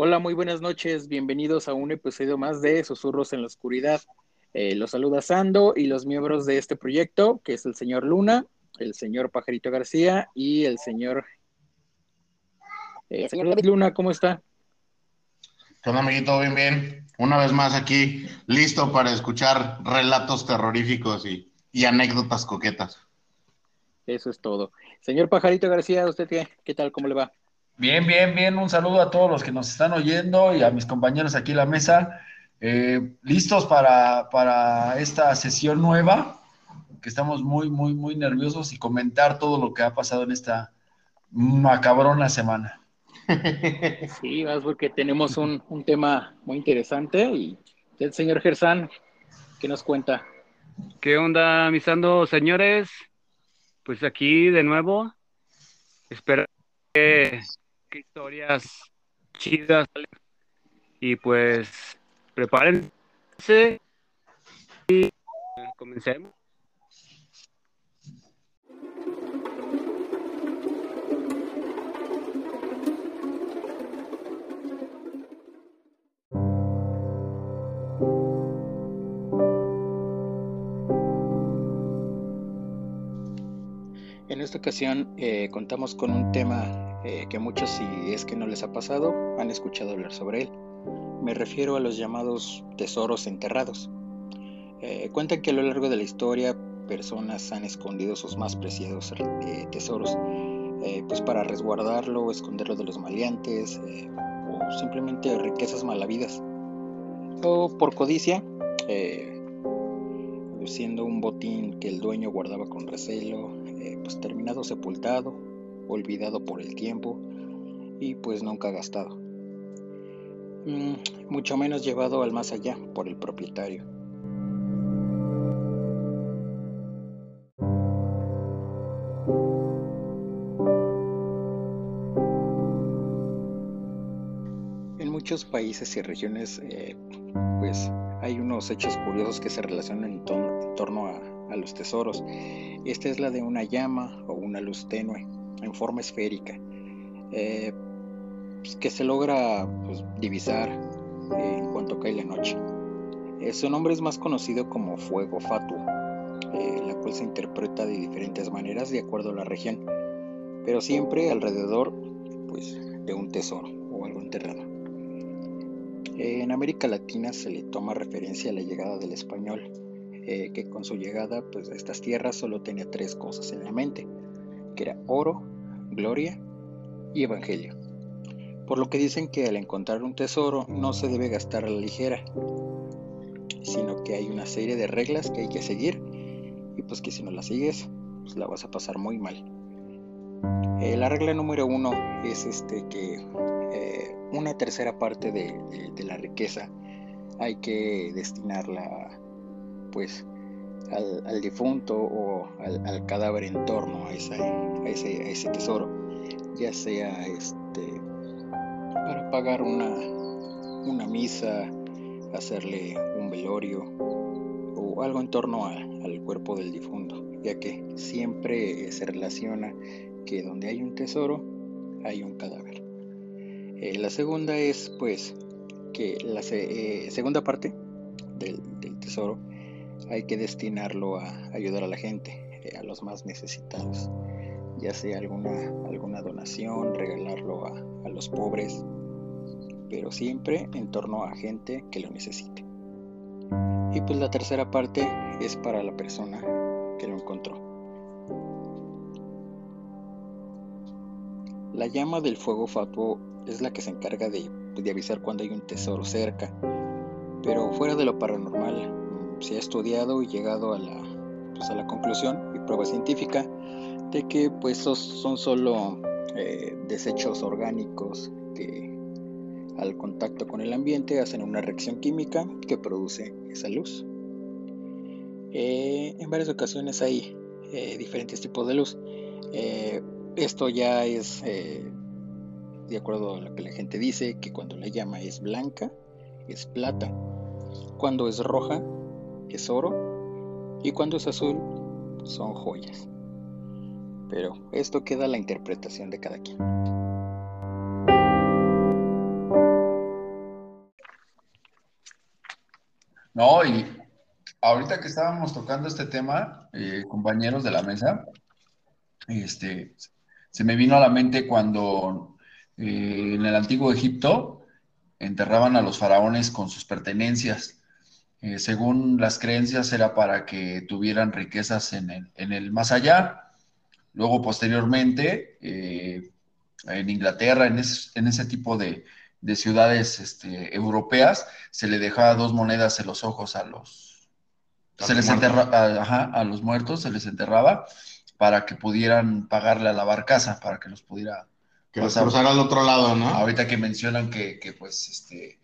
Hola, muy buenas noches. Bienvenidos a un episodio más de Susurros en la Oscuridad. Eh, los saluda Sando y los miembros de este proyecto, que es el señor Luna, el señor Pajarito García y el señor... Eh, señor David Luna, ¿cómo está? ¿Qué onda, amiguito? Bien, bien. Una vez más aquí, listo para escuchar relatos terroríficos y, y anécdotas coquetas. Eso es todo. Señor Pajarito García, ¿usted qué, qué tal? ¿Cómo le va? Bien, bien, bien. Un saludo a todos los que nos están oyendo y a mis compañeros aquí en la mesa. Eh, listos para, para, esta sesión nueva, que estamos muy, muy, muy nerviosos y comentar todo lo que ha pasado en esta macabrona semana. Sí, más porque tenemos un, un tema muy interesante y el señor Gersan, ¿qué nos cuenta? ¿Qué onda, mis ando, señores? Pues aquí de nuevo, espero que qué historias chidas. Y pues prepárense y comencemos. En esta ocasión eh, contamos con un tema eh, que muchos si es que no les ha pasado han escuchado hablar sobre él. Me refiero a los llamados tesoros enterrados. Eh, cuentan que a lo largo de la historia personas han escondido sus más preciados eh, tesoros, pues para resguardarlo esconderlo de los maleantes o simplemente riquezas malavidas. O por codicia, siendo un botín que el dueño guardaba con recelo, pues terminado sepultado olvidado por el tiempo y pues nunca gastado. Mm, mucho menos llevado al más allá por el propietario. En muchos países y regiones eh, pues hay unos hechos curiosos que se relacionan en, torno a, a los tesoros. Esta es la de una llama o una luz tenue en forma esférica, eh, pues, que se logra pues, divisar eh, en cuanto cae la noche. Eh, su nombre es más conocido como fuego fatuo, la cual se interpreta de diferentes maneras de acuerdo a la región, pero siempre alrededor pues, de un tesoro o algo enterrado. En América Latina se le toma referencia a la llegada del español, que con su llegada pues, a estas tierras solo tenía tres cosas en la mente, que era oro, gloria y evangelio. Por lo que dicen que al encontrar un tesoro no se debe gastar a la ligera, sino que hay una serie de reglas que hay que seguir y pues que si no las sigues, pues la vas a pasar muy mal. Eh, la regla número uno es este que eh, una tercera parte de, la riqueza hay que destinarla pues al, difunto o al, cadáver en torno a, ese, tesoro, ya sea este, para pagar una, una misa, hacerle un velorio o algo en torno al cuerpo del difunto, ya que siempre se relaciona que donde hay un tesoro hay un cadáver. Eh, la segunda es pues que la eh, segunda parte del, del tesoro hay que destinarlo a ayudar a la gente, eh, a los más necesitados, ya sea alguna, alguna donación, regalarlo a, a los pobres, pero siempre en torno a gente que lo necesite. Y pues la tercera parte es para la persona que lo encontró. La llama del fuego fatuo es la que se encarga de, de avisar cuando hay un tesoro cerca, pero fuera de lo paranormal se ha estudiado y llegado a la, pues, a la conclusión y prueba científica de que pues son solo eh, desechos orgánicos que al contacto con el ambiente hacen una reacción química que produce esa luz. Eh, en varias ocasiones hay eh, diferentes tipos de luz. esto ya es de acuerdo a lo que la gente dice, que cuando la llama es blanca, es plata. Cuando es roja, es oro. Y cuando es azul, son joyas. Pero esto queda a la interpretación de cada quien. No, y ahorita que estábamos tocando este tema, eh, compañeros de la mesa, este, se me vino a la mente cuando eh, en el antiguo Egipto enterraban a los faraones con sus pertenencias. Eh, según las creencias era para que tuvieran riquezas en el, en el más allá. Luego, posteriormente, eh, en Inglaterra, en, ese tipo de, ciudades este, europeas, se le dejaba dos monedas en los ojos a los, se les a, los muertos, se les enterraba para que pudieran pagarle a la barcaza, para que los pudiera que los cruzara al otro lado, ¿no? Ahorita que mencionan que, pues, este,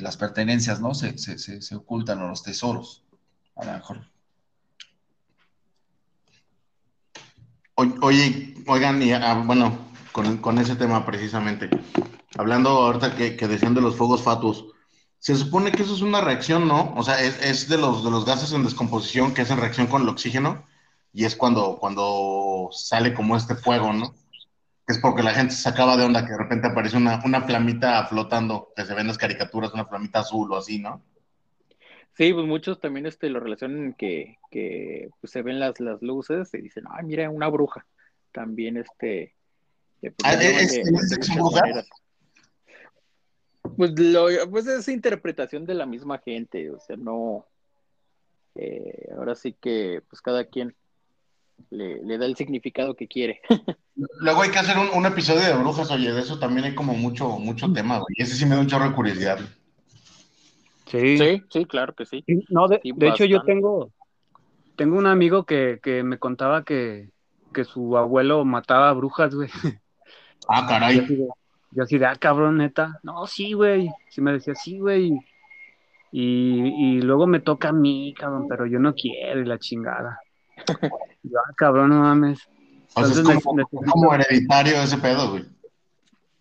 las pertenencias, ¿no? Se, se, ocultan o los tesoros, a lo mejor. Oye, oigan, y, ah, bueno, con, ese tema precisamente, hablando ahorita que, que, decían de los fuegos fatuos, se supone que eso es una reacción, ¿no? O sea, es, de, los, de los gases en descomposición que hacen reacción con el oxígeno y es cuando, cuando sale como este fuego, ¿no? Es porque la gente se acaba de onda que de repente aparece una, una flamita flotando, que se ven en las caricaturas, una flamita azul o así, ¿no? Sí, pues muchos también este, lo relacionan que, que pues, se ven las, las luces y dicen, ay, mira, una bruja. También este... Pues, ah, ¿Es, Pues, lo, pues es interpretación de la misma gente, o sea, no... Eh, ahora sí que pues cada quien le, le, da el significado que quiere. Luego hay que hacer un, un, episodio de brujas, oye, de eso también hay como mucho, mucho tema, güey. Ese sí me da un chorro de curiosidad. Sí. Sí, claro que sí. No, de, hecho yo tengo, tengo un amigo que, me contaba que, su abuelo mataba brujas, güey. Ah, caray. Yo así, de, ah, cabrón, neta. No, sí, güey. Sí me decía, sí, güey. Y, luego me toca a mí, cabrón, pero yo no quiero y la chingada. Yo, ah, cabrón, no mames. Entonces, es como, hereditario ese pedo, güey.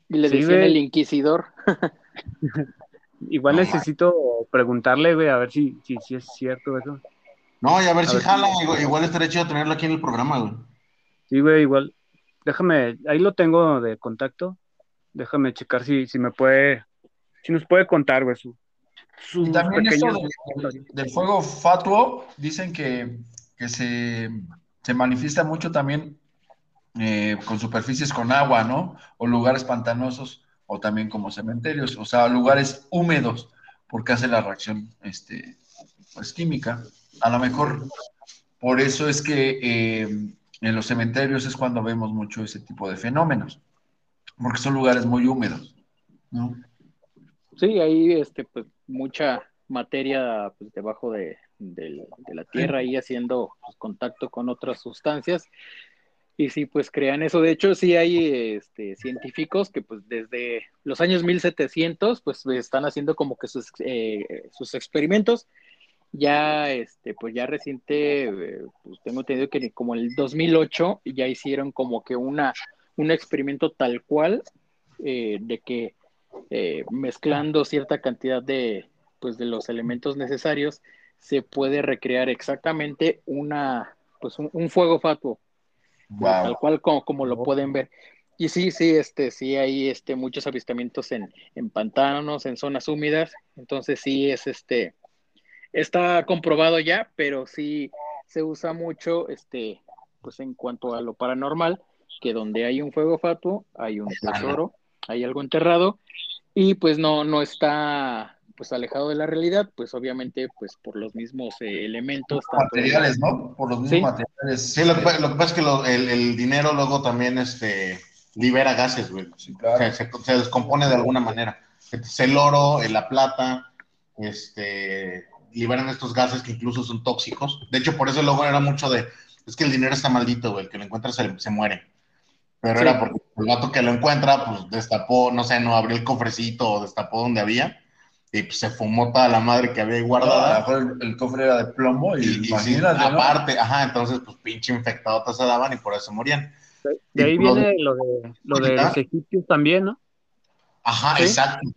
Y le decían el inquisidor. Igual necesito preguntarle, güey, a ver si, si, si, es cierto eso. No, y a ver si jala, igual, estaría chido tenerlo aquí en el programa, güey. Sí, güey, igual. Déjame, ahí lo tengo de contacto. Déjame checar si, si me puede, si nos puede contar, güey, su, y también eso del, fuego fatuo, dicen que, que se, se, manifiesta mucho también eh, con superficies con agua, ¿no? O lugares pantanosos o también como cementerios, o sea, lugares húmedos, porque hace la reacción este, pues, química. A lo mejor por eso es que eh, en los cementerios es cuando vemos mucho ese tipo de fenómenos, porque son lugares muy húmedos, ¿no? Sí, hay este, pues, mucha materia pues, debajo de, la tierra ahí haciendo pues, contacto con otras sustancias y sí, pues crean eso. De hecho, sí hay este, científicos que pues desde los años 1700 pues están haciendo como que sus, eh, sus experimentos. Ya, este, pues ya reciente, eh, pues tengo entendido que como el 2008 ya hicieron como que una, un experimento tal cual eh, de que mezclando cierta cantidad de, pues de los elementos necesarios se puede recrear exactamente una, pues un fuego fatuo. Tal cual como, lo pueden ver. Y sí, sí, este, sí hay este, muchos avistamientos en, en pantanos, en zonas húmedas, entonces sí es este, está comprobado ya, pero sí se usa mucho, este, pues en cuanto a lo paranormal, que donde hay un fuego fatuo, hay un tesoro, hay algo enterrado, y pues no, no está pues alejado de la realidad, pues obviamente pues por los mismos eh, elementos. Materiales, ¿no? Por los mismos materiales. Sí, lo que, pasa es que el, dinero luego también este, libera gases, güey. se, descompone de alguna manera. El oro, la plata, este, liberan estos gases que incluso son tóxicos. De hecho, por eso luego era mucho de, es que el dinero está maldito, güey, el que lo encuentra se, se muere. Pero era porque el vato que lo encuentra, pues destapó, no sé, no abrió el cofrecito o destapó donde había y pues, se fumó toda la madre que había guardada. Ah, el, el, cofre era de plomo y, y, y aparte, ajá, entonces pues pinche infectados se daban y por eso morían. De ahí viene lo de, lo de los egipcios también, ¿no? Ajá, ¿Sí? exacto.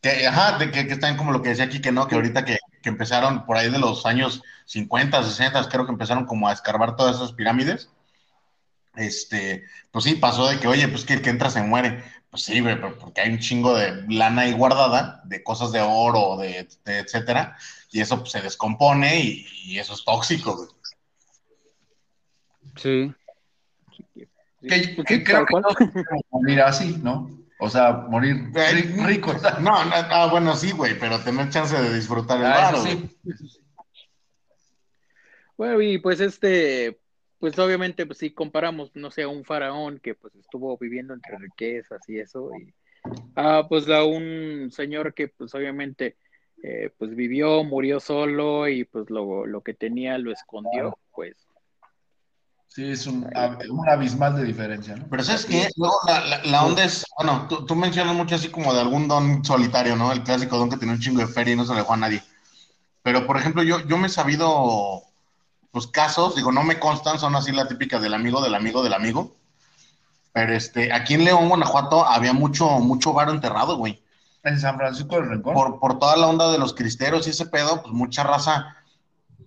Que, ajá, de que, que, están como lo que decía aquí, que no, que ahorita que, que, empezaron por ahí de los años 50, 60, creo que empezaron como a escarbar todas esas pirámides. Este, pues sí, pasó de que, oye, pues que el que entra se muere. Pues sí, güey, porque hay un chingo de lana ahí guardada, de cosas de oro, de, de etcétera, y eso pues, se descompone y, y, eso es tóxico, güey. Sí. Que, que creo que no morir así, ¿no? O sea, morir rico. No, no, ah, bueno, sí, güey, pero tener chance de disfrutar el ah, sí. Bueno, y pues este, pues obviamente, pues si comparamos, no sé, a un faraón que pues estuvo viviendo entre riquezas y eso, y ah, pues a un señor que pues obviamente eh, pues vivió, murió solo y pues lo, lo que tenía lo escondió, pues Sí, es un, un, abismal de diferencia, ¿no? Pero ¿sabes qué? Luego la, la, la onda es, bueno, tú, tú, mencionas mucho así como de algún don solitario, ¿no? El clásico don que tiene un chingo de feria y no se le dejó a nadie. Pero, por ejemplo, yo, yo me he sabido, pues, casos, digo, no me constan, son así la típica del amigo, del amigo, del amigo. Pero, este, aquí en León, Guanajuato, había mucho, mucho varo enterrado, güey. En San Francisco del Rincón. Por, por toda la onda de los cristeros y ese pedo, pues, mucha raza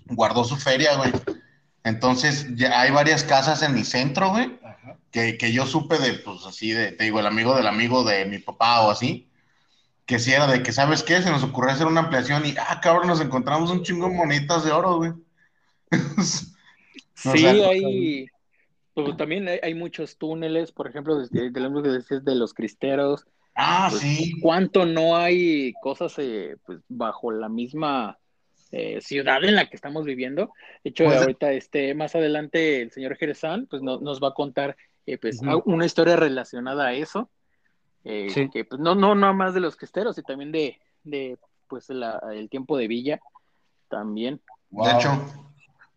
guardó su feria, güey. Entonces, ya hay varias casas en el centro, güey, que, que, yo supe de, pues así, de, te digo, el amigo del amigo de mi papá o así, que si era de que, ¿sabes qué? Se nos ocurrió hacer una ampliación y, ah, cabrón, nos encontramos un chingo de monitas de oro, güey. sí, hay, pues también hay, hay, muchos túneles, por ejemplo, desde, de lo que decías de los cristeros. Ah, pues, sí. ¿Cuánto no hay cosas eh, pues, bajo la misma eh, ciudad en la que estamos viviendo. De hecho, pues, ahorita, este, más adelante, el señor Jerezán pues, no, nos va a contar eh, pues, uh -huh. una historia relacionada a eso. Sí. Que pues, no, no, no más de los cristeros, y también de, de pues, la, el tiempo de Villa también. Wow. De hecho,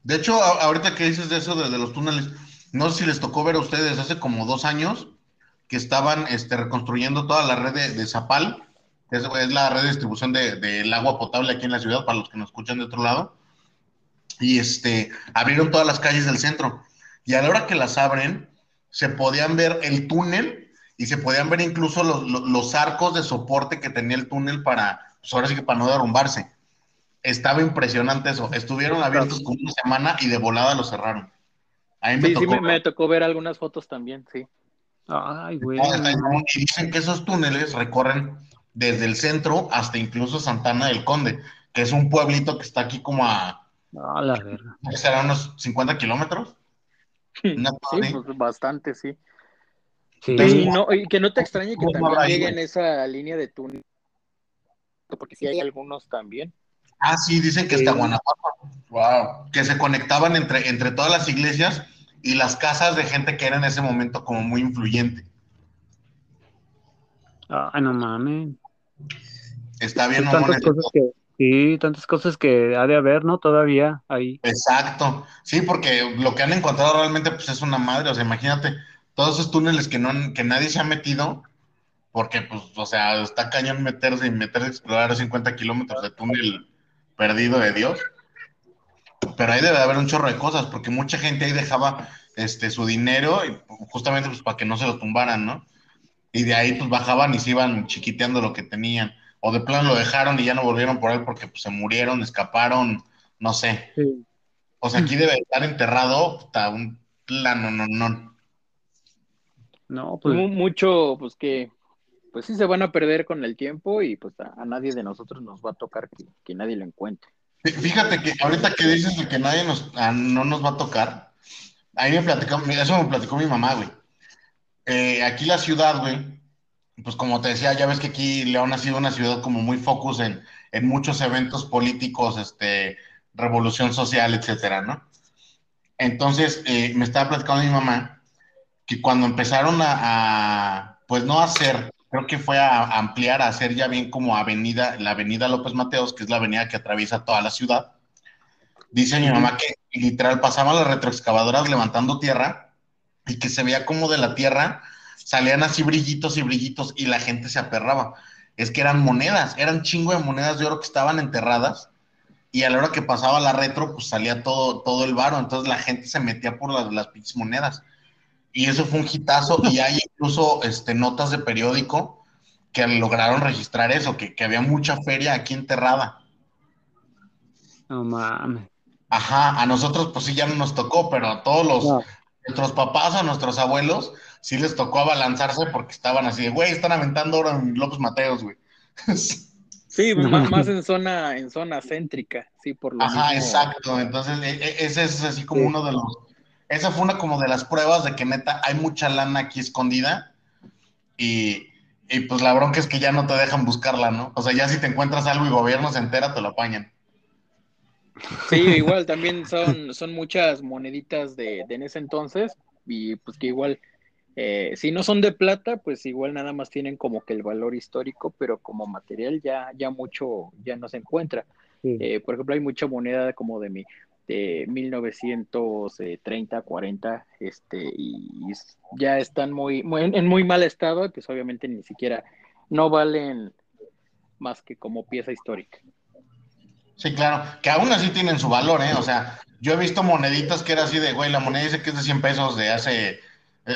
de hecho, ahorita que dices de eso, de, de, los túneles, no sé si les tocó ver a ustedes hace como dos años que estaban este, reconstruyendo toda la red de, Zapal es, es la red de distribución del de, de agua potable aquí en la ciudad, para los que nos escuchan de otro lado. Y este, abrieron todas las calles del centro. Y a la hora que las abren, se podían ver el túnel y se podían ver incluso los, los, los arcos de soporte que tenía el túnel para, pues ahora sí que para no derrumbarse. Estaba impresionante eso. Estuvieron abiertos como una semana y de volada lo cerraron. A mí me, sí, tocó, sí, me, me tocó ver algunas fotos también, sí. Ay, güey. Y dicen que esos túneles recorren desde el centro hasta incluso Santana del Conde, que es un pueblito que está aquí como a... No, la verdad. ¿Será unos 50 kilómetros? sí, pues bastante, sí. sí. Y, no, y, que no te extrañe que también lleguen esa línea de túnel, porque sí hay algunos también. Ah, sí, dicen que sí. hasta Guanajuato. Wow. Que se conectaban entre, entre todas las iglesias y las casas de gente que era en ese momento como muy influyente. Ah, no mames. Está bien, sí, tantas cosas que, sí, tantas cosas que ha de haber, ¿no? Todavía ahí. Exacto. Sí, porque lo que han encontrado realmente pues es una madre. O sea, imagínate todos esos túneles que no que nadie se ha metido, porque pues, o sea, está cañón meterse y meterse a explorar 50 kilómetros de túnel perdido de Dios. Pero ahí debe haber un chorro de cosas, porque mucha gente ahí dejaba este su dinero y justamente pues para que no se lo tumbaran, ¿no? Y de ahí pues bajaban y se iban chiquiteando lo que tenían o de plano lo dejaron y ya no volvieron por él porque pues, se murieron, escaparon, no sé. Sí. O sea, aquí debe estar enterrado hasta un plano, no, no. No, pues. Mucho, pues que, pues sí se van a perder con el tiempo y pues a, nadie de nosotros nos va a tocar que, que, nadie lo encuentre. Fíjate que ahorita que dices de que nadie nos, a, no nos va a tocar, ahí me platicó, eso me platicó mi mamá, güey. Eh, aquí la ciudad, güey, pues como te decía, ya ves que aquí León ha sido una ciudad como muy focus en, en muchos eventos políticos, este, revolución social, etcétera, ¿no? Entonces, eh, me estaba platicando mi mamá que cuando empezaron a, a, pues no hacer, creo que fue a ampliar, a hacer ya bien como avenida, la avenida López Mateos, que es la avenida que atraviesa toda la ciudad. Dice mi mamá que literal pasaban las retroexcavadoras levantando tierra y que se veía como de la tierra salían así brillitos y brillitos y la gente se aperraba. Es que eran monedas, eran chingo de monedas de oro que estaban enterradas y a la hora que pasaba la retro, pues salía todo, todo el varo, entonces la gente se metía por las, las monedas. Y eso fue un hitazo y hay incluso este, notas de periódico que lograron registrar eso, que, que había mucha feria aquí enterrada. No mames. Ajá, a nosotros pues sí ya no nos tocó, pero a todos los, No. nuestros papás, a nuestros abuelos, sí les tocó abalanzarse porque estaban así de, güey, están aventando oro en López Mateos, güey. Sí, más, más en zona, en zona céntrica, sí, por lo Ajá, mismo. exacto. Entonces, e- e- ese es así como uno de los. Esa fue una como de las pruebas de que neta hay mucha lana aquí escondida. Y, y pues la bronca es que ya no te dejan buscarla, ¿no? O sea, ya si te encuentras algo y gobierno se entera, te lo apañan. Sí, igual también son, son muchas moneditas de, de en ese entonces y pues que igual, eh, si no son de plata, pues igual nada más tienen como que el valor histórico, pero como material ya, ya mucho ya no se encuentra. Sí. Eh, por ejemplo, hay mucha moneda como de mi de 1930, 40, este, y ya están muy, muy- en muy mal estado, pues obviamente ni siquiera no valen más que como pieza histórica. Sí, claro. Que aún así tienen su valor, ¿eh? O sea, yo he visto moneditas que era así de, güey, la moneda dice que es de 100 pesos de hace, eh,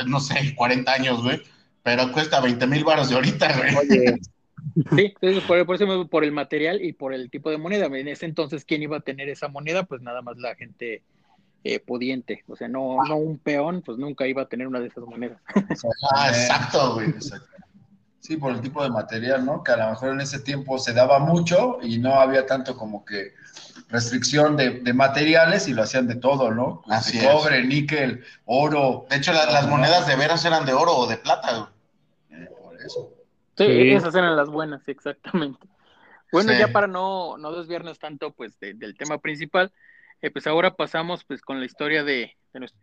no sé, 40 años, güey. Pero cuesta 20 mil baros de ahorita, güey. Oye, Sí, entonces por, por eso me- por el material y por el tipo de moneda. En ese entonces, ¿quién iba a tener esa moneda? Pues nada más la gente eh, pudiente. O sea, no, no un peón, pues nunca iba a tener una de esas monedas. Ah, exacto, güey. Sí, por el tipo de material, ¿no? Que a lo mejor en ese tiempo se daba mucho y no había tanto como que restricción de, de materiales y lo hacían de todo, ¿no? Pues Así es. cobre, níquel, oro. De hecho, la- las monedas de veras eran de oro o de plata, güey. eh, por eso. Sí, Sí. esas eran las buenas, exactamente. Bueno, Sí. ya para no, no desviarnos tanto pues de- del tema principal, eh, pues ahora pasamos pues con la historia de, de nuestro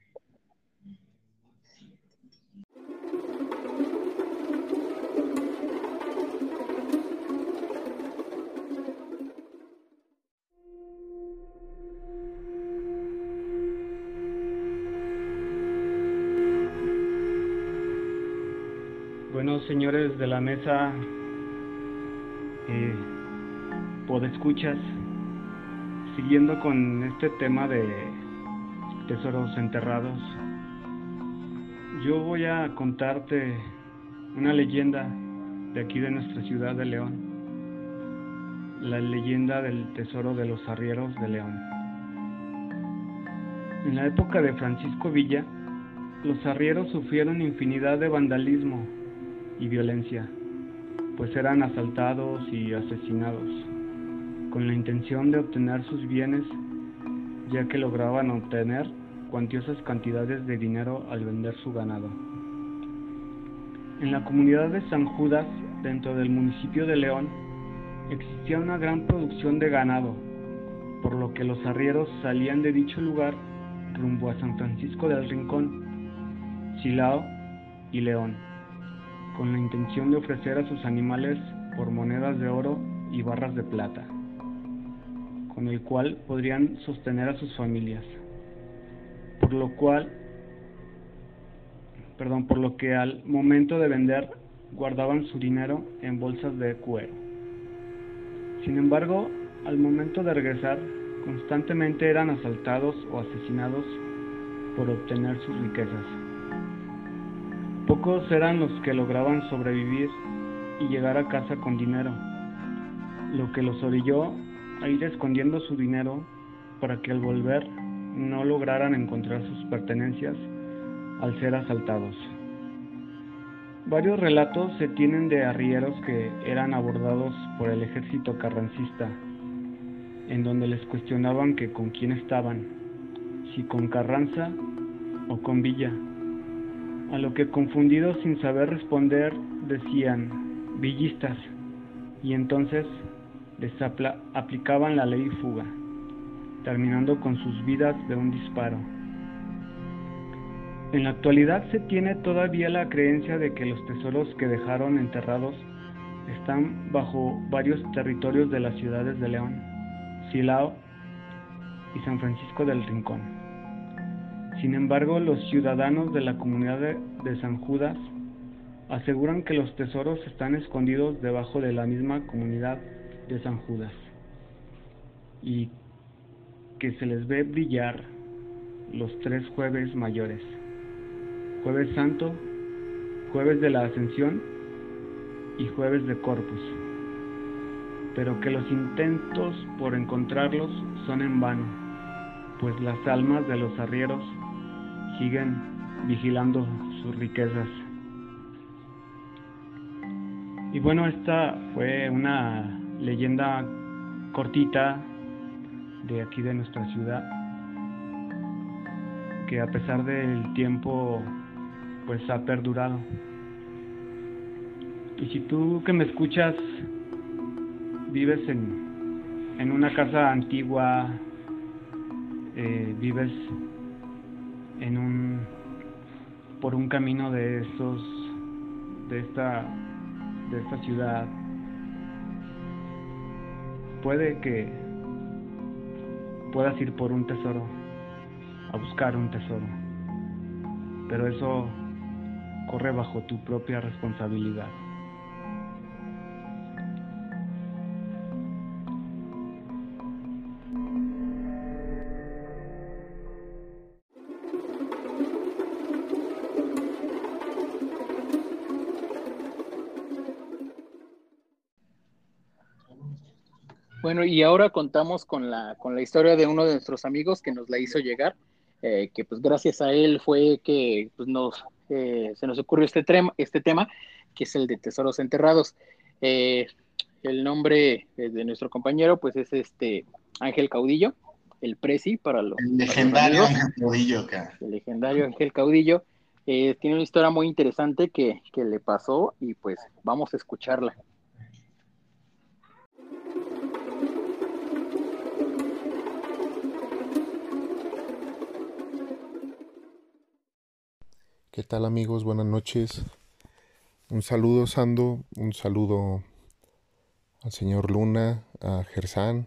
señores de la mesa, eh, podescuchas, siguiendo con este tema de tesoros enterrados, yo voy a contarte una leyenda de aquí de nuestra ciudad de León, la leyenda del tesoro de los arrieros de León. En la época de Francisco Villa, los arrieros sufrieron infinidad de vandalismo y violencia, pues eran asaltados y asesinados, con la intención de obtener sus bienes, ya que lograban obtener cuantiosas cantidades de dinero al vender su ganado. En la comunidad de San Judas, dentro del municipio de León, existía una gran producción de ganado, por lo que los arrieros salían de dicho lugar rumbo a San Francisco del Rincón, Silao y León con la intención de ofrecer a sus animales por monedas de oro y barras de plata, con el cual podrían sostener a sus familias. Por lo cual, perdón, por lo que al momento de vender guardaban su dinero en bolsas de cuero. Sin embargo, al momento de regresar, constantemente eran asaltados o asesinados por obtener sus riquezas. Pocos eran los que lograban sobrevivir y llegar a casa con dinero, lo que los orilló a ir escondiendo su dinero para que al volver no lograran encontrar sus pertenencias al ser asaltados. Varios relatos se tienen de arrieros que eran abordados por el ejército carrancista, en donde les cuestionaban que con quién estaban, si con Carranza o con Villa a lo que confundidos sin saber responder decían villistas y entonces les aplicaban la ley fuga, terminando con sus vidas de un disparo. En la actualidad se tiene todavía la creencia de que los tesoros que dejaron enterrados están bajo varios territorios de las ciudades de León, Silao y San Francisco del Rincón. Sin embargo, los ciudadanos de la comunidad de, San Judas aseguran que los tesoros están escondidos debajo de la misma comunidad de San Judas. Y que se les ve brillar los tres jueves mayores, jueves santo, jueves de la ascensión y jueves de corpus, pero que los intentos por encontrarlos son en vano, pues las almas de los arrieros siguen vigilando sus riquezas. Y bueno, esta fue una leyenda cortita de aquí de nuestra ciudad, que a pesar del tiempo, pues ha perdurado. Y si tú que me escuchas vives en, en una casa antigua, eh, vives en un por un camino de estos de esta de esta ciudad puede que puedas ir por un tesoro a buscar un tesoro pero eso corre bajo tu propia responsabilidad Bueno, y ahora contamos con la, con la historia de uno de nuestros amigos que nos la hizo llegar, eh, que pues gracias a él fue que pues, nos, eh, se nos ocurrió este, trema, este tema, que es el de tesoros enterrados. Eh, el nombre de nuestro compañero pues es este Ángel Caudillo, el Prezi para los... El legendario Ángel Caudillo acá. El legendario Ángel Caudillo. tiene una historia muy interesante que, que le pasó y pues vamos a escucharla. ¿Qué tal amigos? Buenas noches. Un saludo Sando, un saludo al señor Luna, a Gersán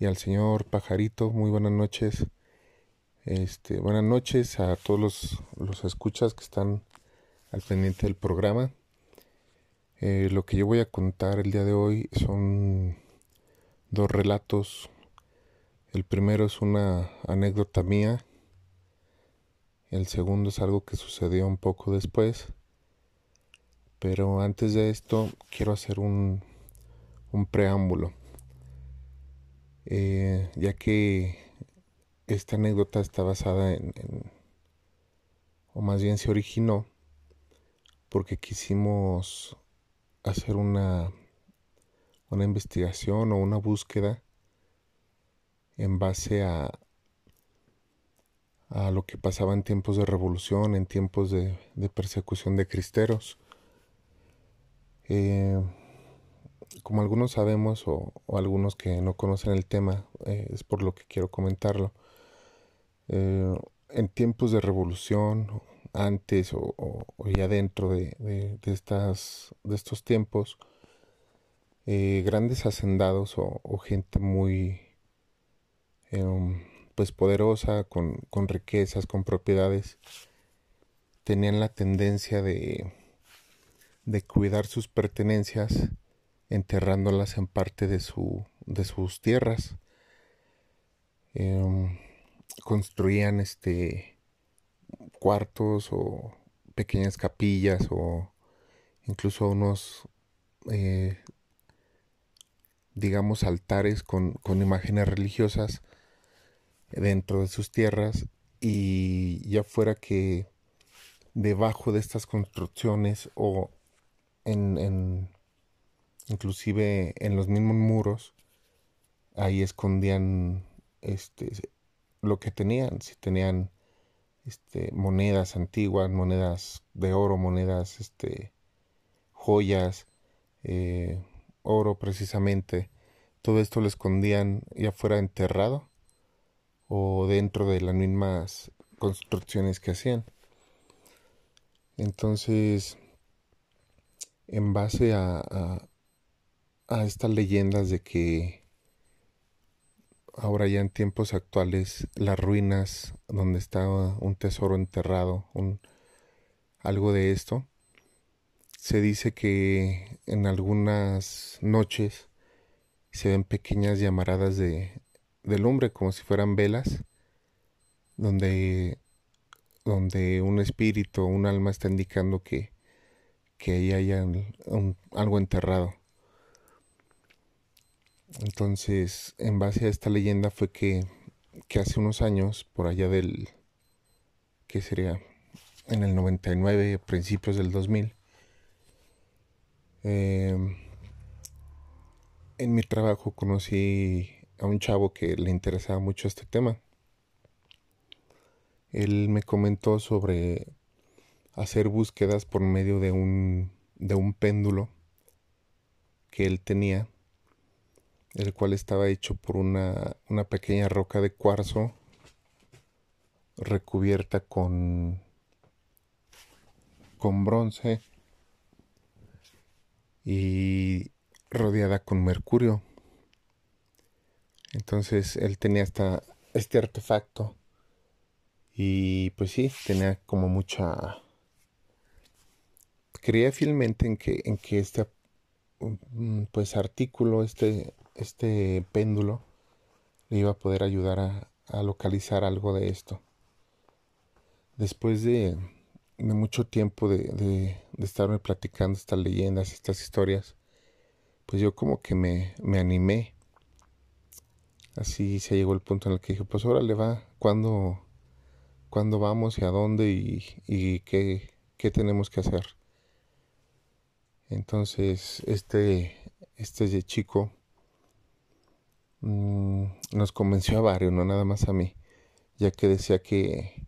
y al señor Pajarito. Muy buenas noches. Este, buenas noches a todos los, los escuchas que están al pendiente del programa. Eh, lo que yo voy a contar el día de hoy son dos relatos. El primero es una anécdota mía el segundo es algo que sucedió un poco después. Pero antes de esto quiero hacer un, preámbulo. Eh, ya que esta anécdota está basada en, o más bien se originó, porque quisimos hacer una, una investigación o una búsqueda en base a, a lo que pasaba en tiempos de revolución, en tiempos de, persecución de cristeros. Eh, como algunos sabemos o, algunos que no conocen el tema, eh, es por lo que quiero comentarlo. Eh, en tiempos de revolución, antes o, ya dentro de, estas, de estos tiempos, grandes hacendados o, gente muy em, pues poderosa, con, con riquezas, con propiedades, tenían la tendencia de, de cuidar sus pertenencias enterrándolas en parte de, su, de sus tierras. Em, construían este cuartos o pequeñas capillas o incluso unos eh, digamos altares con, con imágenes religiosas dentro de sus tierras y ya fuera que debajo de estas construcciones o en, inclusive en los mismos muros ahí escondían este lo que tenían si tenían este monedas antiguas monedas de oro monedas este joyas eh, oro precisamente. Todo esto lo escondían ya fuera enterrado o dentro de las mismas construcciones que hacían. Entonces, en base a, estas leyendas de que ahora ya en tiempos actuales las ruinas donde está un tesoro enterrado, un, algo de esto, se dice que en algunas noches se ven pequeñas llamaradas de, de lumbre como si fueran velas donde donde un espíritu un alma está indicando que, que ahí hay algo enterrado. Entonces, en base a esta leyenda fue que, que hace unos años, por allá del, que sería en el 99, principios del 2000, em, en mi trabajo conocí a un chavo que le interesaba mucho este tema él me comentó sobre hacer búsquedas por medio de un, de un péndulo que él tenía, el cual estaba hecho por una, una pequeña roca de cuarzo recubierta con, con bronce y rodeada con mercurio. Entonces él tenía este artefacto y pues sí, tenía como mucha... Creía fielmente en que, en que este mm, pues artículo, este, este péndulo, le iba a poder ayudar a, localizar algo de esto. Después de, de mucho tiempo de, de, de, estarme platicando estas leyendas, estas historias, pues yo como que me, me animé. Así se llegó el punto en el que dije, pues ahora le va, cuándo vamos y a dónde y, qué, tenemos que hacer. Entonces, este, este chico mm, nos convenció a varios, no nada más a mí, ya que decía que,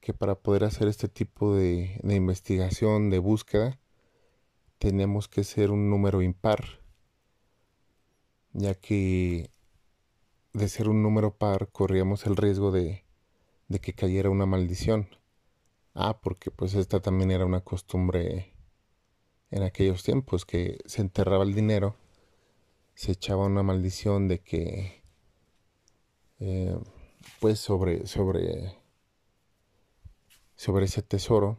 que para poder hacer este tipo de, de investigación, de búsqueda, tenemos que ser un número impar, ya que de ser un número par corríamos el riesgo de, de que cayera una maldición. Ah, porque pues esta también era una costumbre en aquellos tiempos, que se enterraba el dinero, se echaba una maldición de que, eh, pues sobre, sobre, sobre ese tesoro,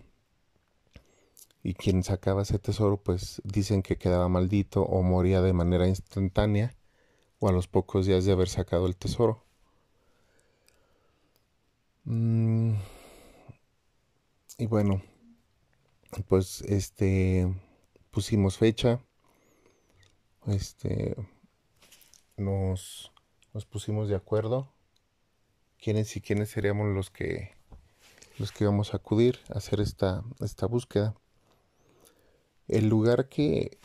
y quien sacaba ese tesoro, pues dicen que quedaba maldito o moría de manera instantánea o a los pocos días de haber sacado el tesoro. Mm, y bueno, pues este pusimos fecha. Este nos, nos pusimos de acuerdo quiénes y quiénes seríamos los que los que íbamos a acudir a hacer esta, esta búsqueda. El lugar que,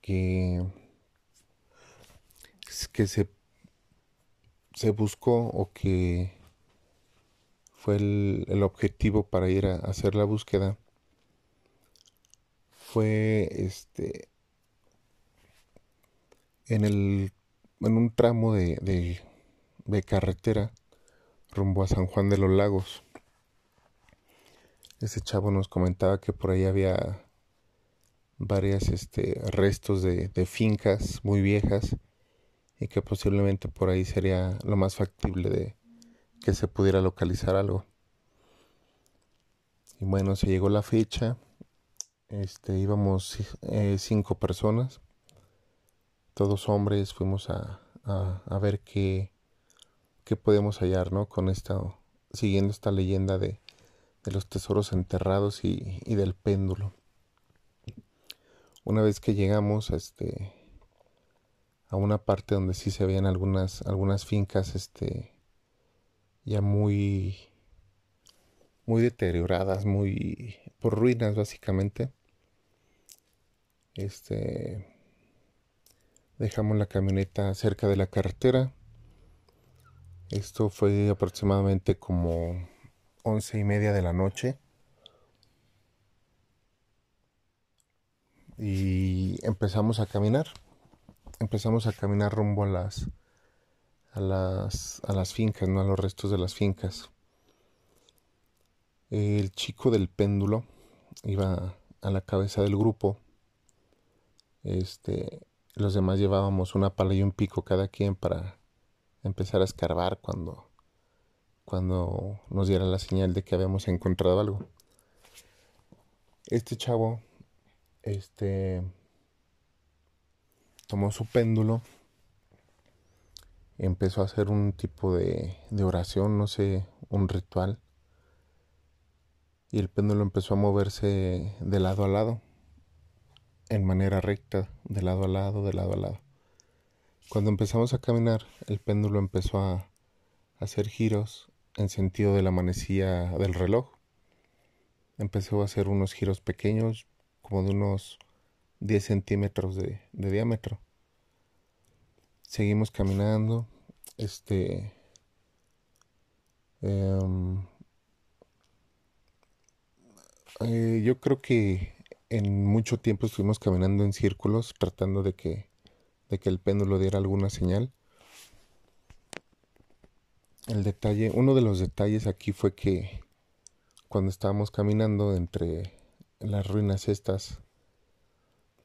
que, que se, se buscó o que fue el, objetivo para ir a, hacer la búsqueda fue este en el en un tramo de, de, carretera rumbo a San Juan de los Lagos. Ese chavo nos comentaba que por ahí había varias este, restos de, de, fincas muy viejas y que posiblemente por ahí sería lo más factible de, que se pudiera localizar algo. Y bueno, se llegó la fecha. Este, íbamos eh, cinco personas, todos hombres, fuimos a, a, ver qué, qué podemos hallar, ¿no? Con esta, siguiendo esta leyenda de, de los tesoros enterrados y, y, del péndulo. Una vez que llegamos a este a una parte donde sí se veían algunas algunas fincas este ya muy muy deterioradas, muy por ruinas básicamente. Este dejamos la camioneta cerca de la carretera. Esto fue aproximadamente como once y media de la noche. Y empezamos a caminar. Empezamos a caminar rumbo a las a las, a las fincas, ¿no? a los restos de las fincas. El chico del péndulo iba a la cabeza del grupo. Este, los demás llevábamos una pala y un pico cada quien para empezar a escarbar cuando, cuando nos diera la señal de que habíamos encontrado algo. Este chavo, este, tomó su péndulo, empezó a hacer un tipo de, de oración, no sé, un ritual, y el péndulo empezó a moverse de lado a lado, en manera recta, de lado a lado, de lado a lado. Cuando empezamos a caminar, el péndulo empezó a hacer giros en sentido de la manecilla del reloj. Empezó a hacer unos giros pequeños, como de unos 10 centímetros de, diámetro. Seguimos caminando. Este. Em, eh, yo creo que en mucho tiempo estuvimos caminando en círculos tratando de que, de que el péndulo diera alguna señal. El detalle, uno de los detalles aquí fue que cuando estábamos caminando entre las ruinas estas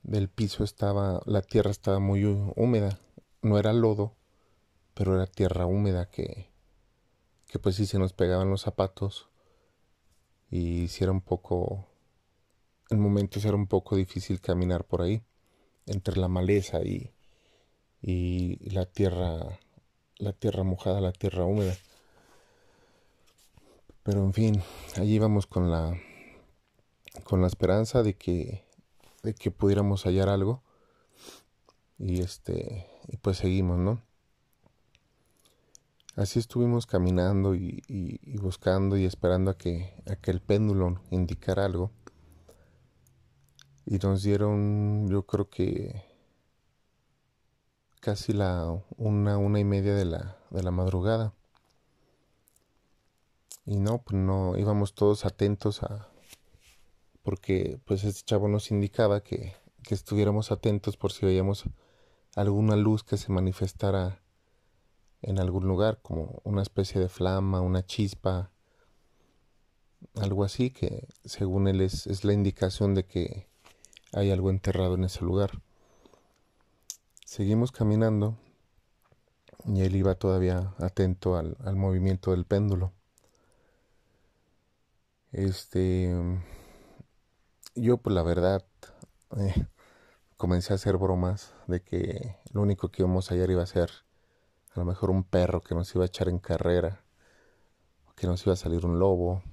del piso estaba, la tierra estaba muy húmeda, no era lodo, pero era tierra húmeda que, que pues sí se nos pegaban los zapatos y si era un poco, en momentos era un poco difícil caminar por ahí, entre la maleza y, y la tierra, la tierra mojada, la tierra húmeda. Pero en fin, allí íbamos con la con la esperanza de que de que pudiéramos hallar algo y este y pues seguimos, ¿no? Así estuvimos caminando y, buscando y esperando a que, a que el péndulo indicara algo. Y nos dieron, yo creo que casi la una, una y media de la, de la madrugada. Y no, pues no, íbamos todos atentos a, porque pues este chavo nos indicaba que, que estuviéramos atentos por si veíamos alguna luz que se manifestara en algún lugar, como una especie de flama, una chispa, algo así, que según él es, es la indicación de que hay algo enterrado en ese lugar. Seguimos caminando y él iba todavía atento al, al movimiento del péndulo. Este, yo pues la verdad eh, comencé a hacer bromas de que lo único que íbamos a hallar iba a ser a lo mejor un perro que nos iba a echar en carrera, que nos iba a salir un lobo,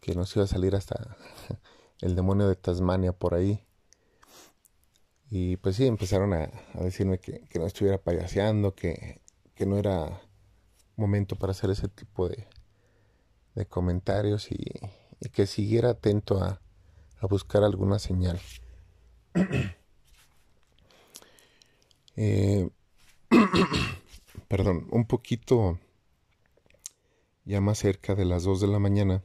que nos iba a salir hasta el demonio de Tasmania por ahí. Y pues sí, empezaron a, decirme que, no estuviera payaseando, que, que no era momento para hacer ese tipo de, de comentarios y, que siguiera atento a, buscar alguna señal. Eh, perdón, un poquito ya más cerca de las 2 de la mañana,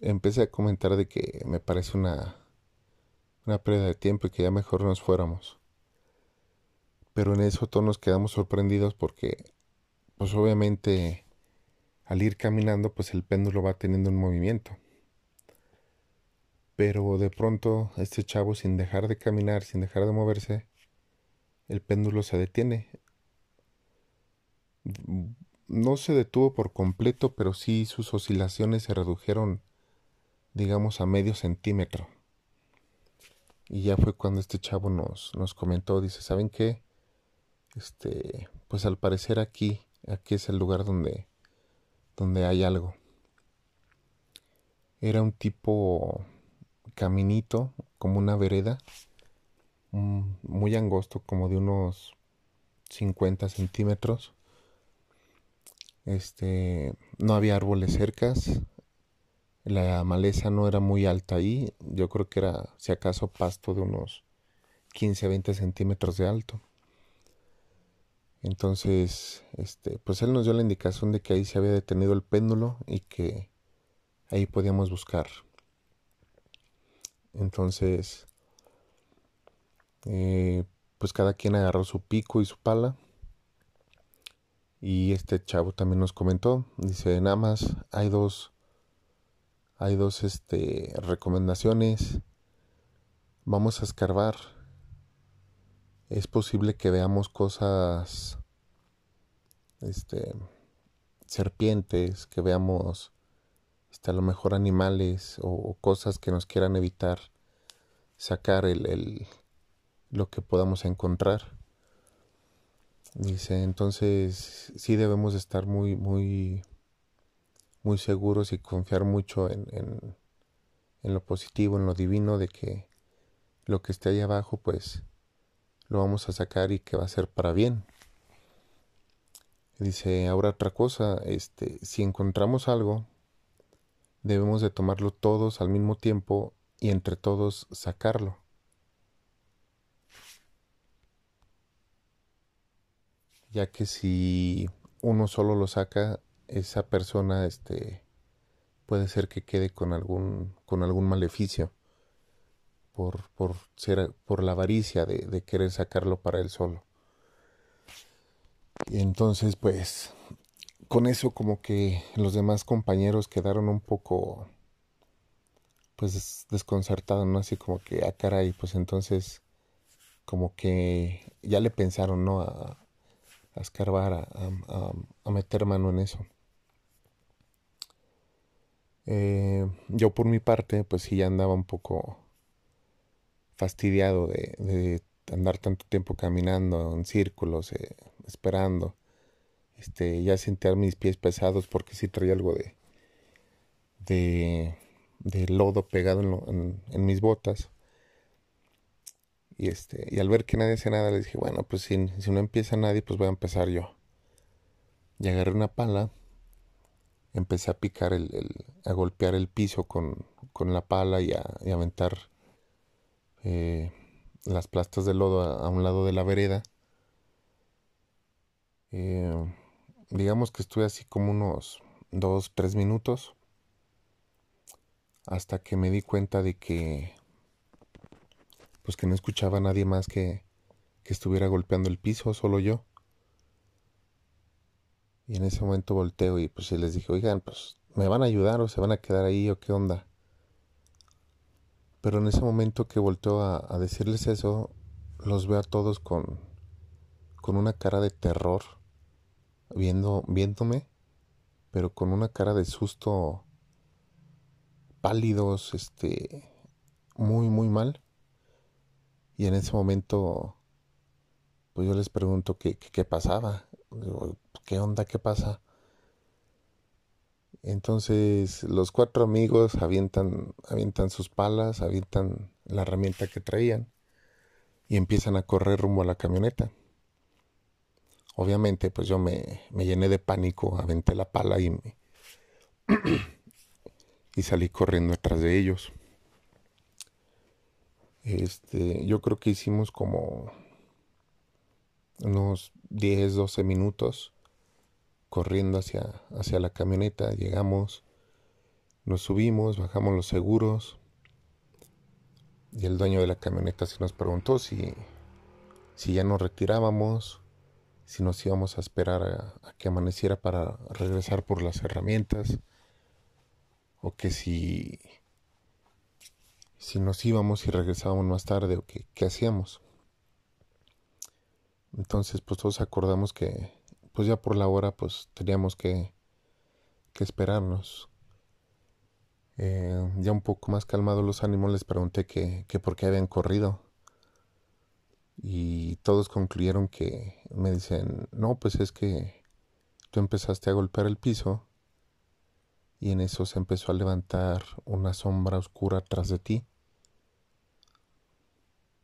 empecé a comentar de que me parece una, una pérdida de tiempo y que ya mejor nos fuéramos. Pero en eso todos nos quedamos sorprendidos porque, pues obviamente, al ir caminando, pues el péndulo va teniendo un movimiento. Pero de pronto este chavo sin dejar de caminar, sin dejar de moverse, el péndulo se detiene. No se detuvo por completo, pero sí sus oscilaciones se redujeron, digamos, a medio centímetro. Y ya fue cuando este chavo nos, nos comentó, dice, ¿saben qué? Este, pues al parecer aquí, aquí es el lugar donde donde hay algo. Era un tipo caminito, como una vereda, muy angosto, como de unos 50 centímetros. Este, no había árboles cercas, la maleza no era muy alta ahí, yo creo que era, si acaso, pasto de unos 15 20 centímetros de alto. Entonces, este, pues él nos dio la indicación de que ahí se había detenido el péndulo y que ahí podíamos buscar. Entonces, eh, pues cada quien agarró su pico y su pala. Y este chavo también nos comentó, dice, nada más hay dos, hay dos este, recomendaciones. Vamos a escarbar. Es posible que veamos cosas, este, serpientes, que veamos este, a lo mejor animales o, cosas que nos quieran evitar sacar el, el, lo que podamos encontrar. Dice, entonces sí debemos estar muy, muy, muy seguros y confiar mucho en, en, en, lo positivo, en lo divino, de que lo que esté ahí abajo, pues lo vamos a sacar y que va a ser para bien. Dice, ahora otra cosa, este, si encontramos algo, debemos de tomarlo todos al mismo tiempo y entre todos sacarlo. Ya que si uno solo lo saca, esa persona este, puede ser que quede con algún, con algún maleficio por, por, ser, por la avaricia de, querer sacarlo para él solo. Y entonces, pues, con eso como que los demás compañeros quedaron un poco pues desconcertados, ¿no? Así como que, ah, caray, pues entonces como que ya le pensaron, ¿no? A, a escarbar, a, a, meter mano en eso. Eh, yo por mi parte, pues sí ya andaba un poco fastidiado de, de andar tanto tiempo caminando en círculos, eh, esperando este, ya sentir mis pies pesados porque sí traía algo de, de, lodo pegado en, en, mis botas. Y, este, y al ver que nadie hace nada, le dije, bueno, pues si, si no empieza nadie, pues voy a empezar yo. Y agarré una pala, empecé a picar, el, a golpear el piso con, con la pala y a, y aventar eh, las plastas de lodo a, un lado de la vereda. Eh, digamos que estuve así como unos dos, tres minutos hasta que me di cuenta de que pues que no escuchaba a nadie más que, que estuviera golpeando el piso, solo yo. Y en ese momento volteo y pues les dije, oigan, pues me van a ayudar o se van a quedar ahí o qué onda. Pero en ese momento que volteo a, decirles eso, los veo a todos con, con una cara de terror viendo, viéndome, pero con una cara de susto pálidos, este, muy, muy mal. Y en ese momento, pues yo les pregunto qué, qué, pasaba, qué onda, qué pasa. Entonces los cuatro amigos avientan, avientan sus palas, avientan la herramienta que traían y empiezan a correr rumbo a la camioneta. Obviamente, pues yo me, llené de pánico, aventé la pala y, y salí corriendo atrás de ellos. Este, yo creo que hicimos como unos 10, 12 minutos corriendo hacia, hacia la camioneta. Llegamos, nos subimos, bajamos los seguros. Y el dueño de la camioneta se nos preguntó si, si ya nos retirábamos si nos íbamos a esperar a, que amaneciera para regresar por las herramientas o que si si nos íbamos y regresábamos más tarde o que, qué hacíamos entonces pues todos acordamos que pues ya por la hora pues teníamos que, que esperarnos eh, ya un poco más calmados los ánimos les pregunté que, que por qué habían corrido y todos concluyeron que me dicen, no, pues es que tú empezaste a golpear el piso y en eso se empezó a levantar una sombra oscura atrás de ti.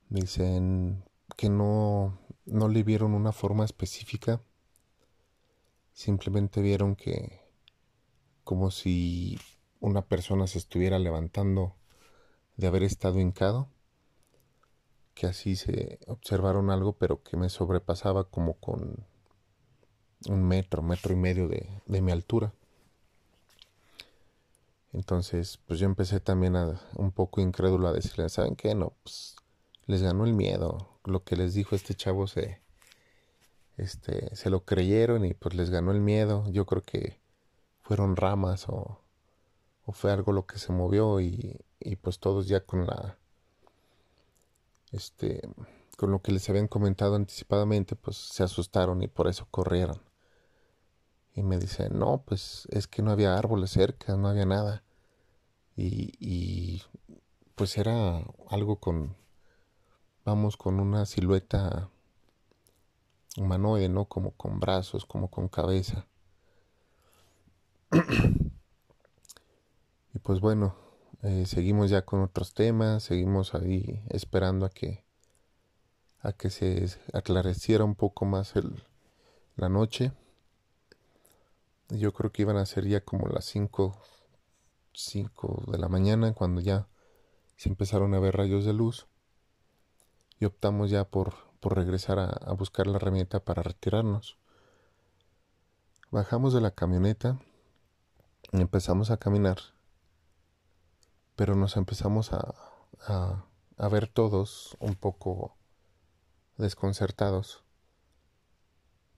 Dicen que no, no le vieron una forma específica, simplemente vieron que como si una persona se estuviera levantando de haber estado hincado que así se observaron algo, pero que me sobrepasaba como con un metro, metro y medio de, de mi altura. Entonces, pues yo empecé también a un poco incrédulo a decirle, ¿saben qué? No, pues les ganó el miedo. Lo que les dijo este chavo se, este, se lo creyeron y pues les ganó el miedo. Yo creo que fueron ramas o, o fue algo lo que se movió y, y pues todos ya con la este con lo que les habían comentado anticipadamente pues se asustaron y por eso corrieron y me dice no pues es que no había árboles cerca no había nada y, y pues era algo con vamos con una silueta humanoide no como con brazos como con cabeza. Y pues bueno eh, seguimos ya con otros temas, seguimos ahí esperando a que a que se aclareciera un poco más el, la noche. Yo creo que iban a ser ya como las 5, 5 de la mañana cuando ya se empezaron a ver rayos de luz. Y optamos ya por, por regresar a, a buscar la herramienta para retirarnos. Bajamos de la camioneta y empezamos a caminar pero nos empezamos a, a, ver todos un poco desconcertados,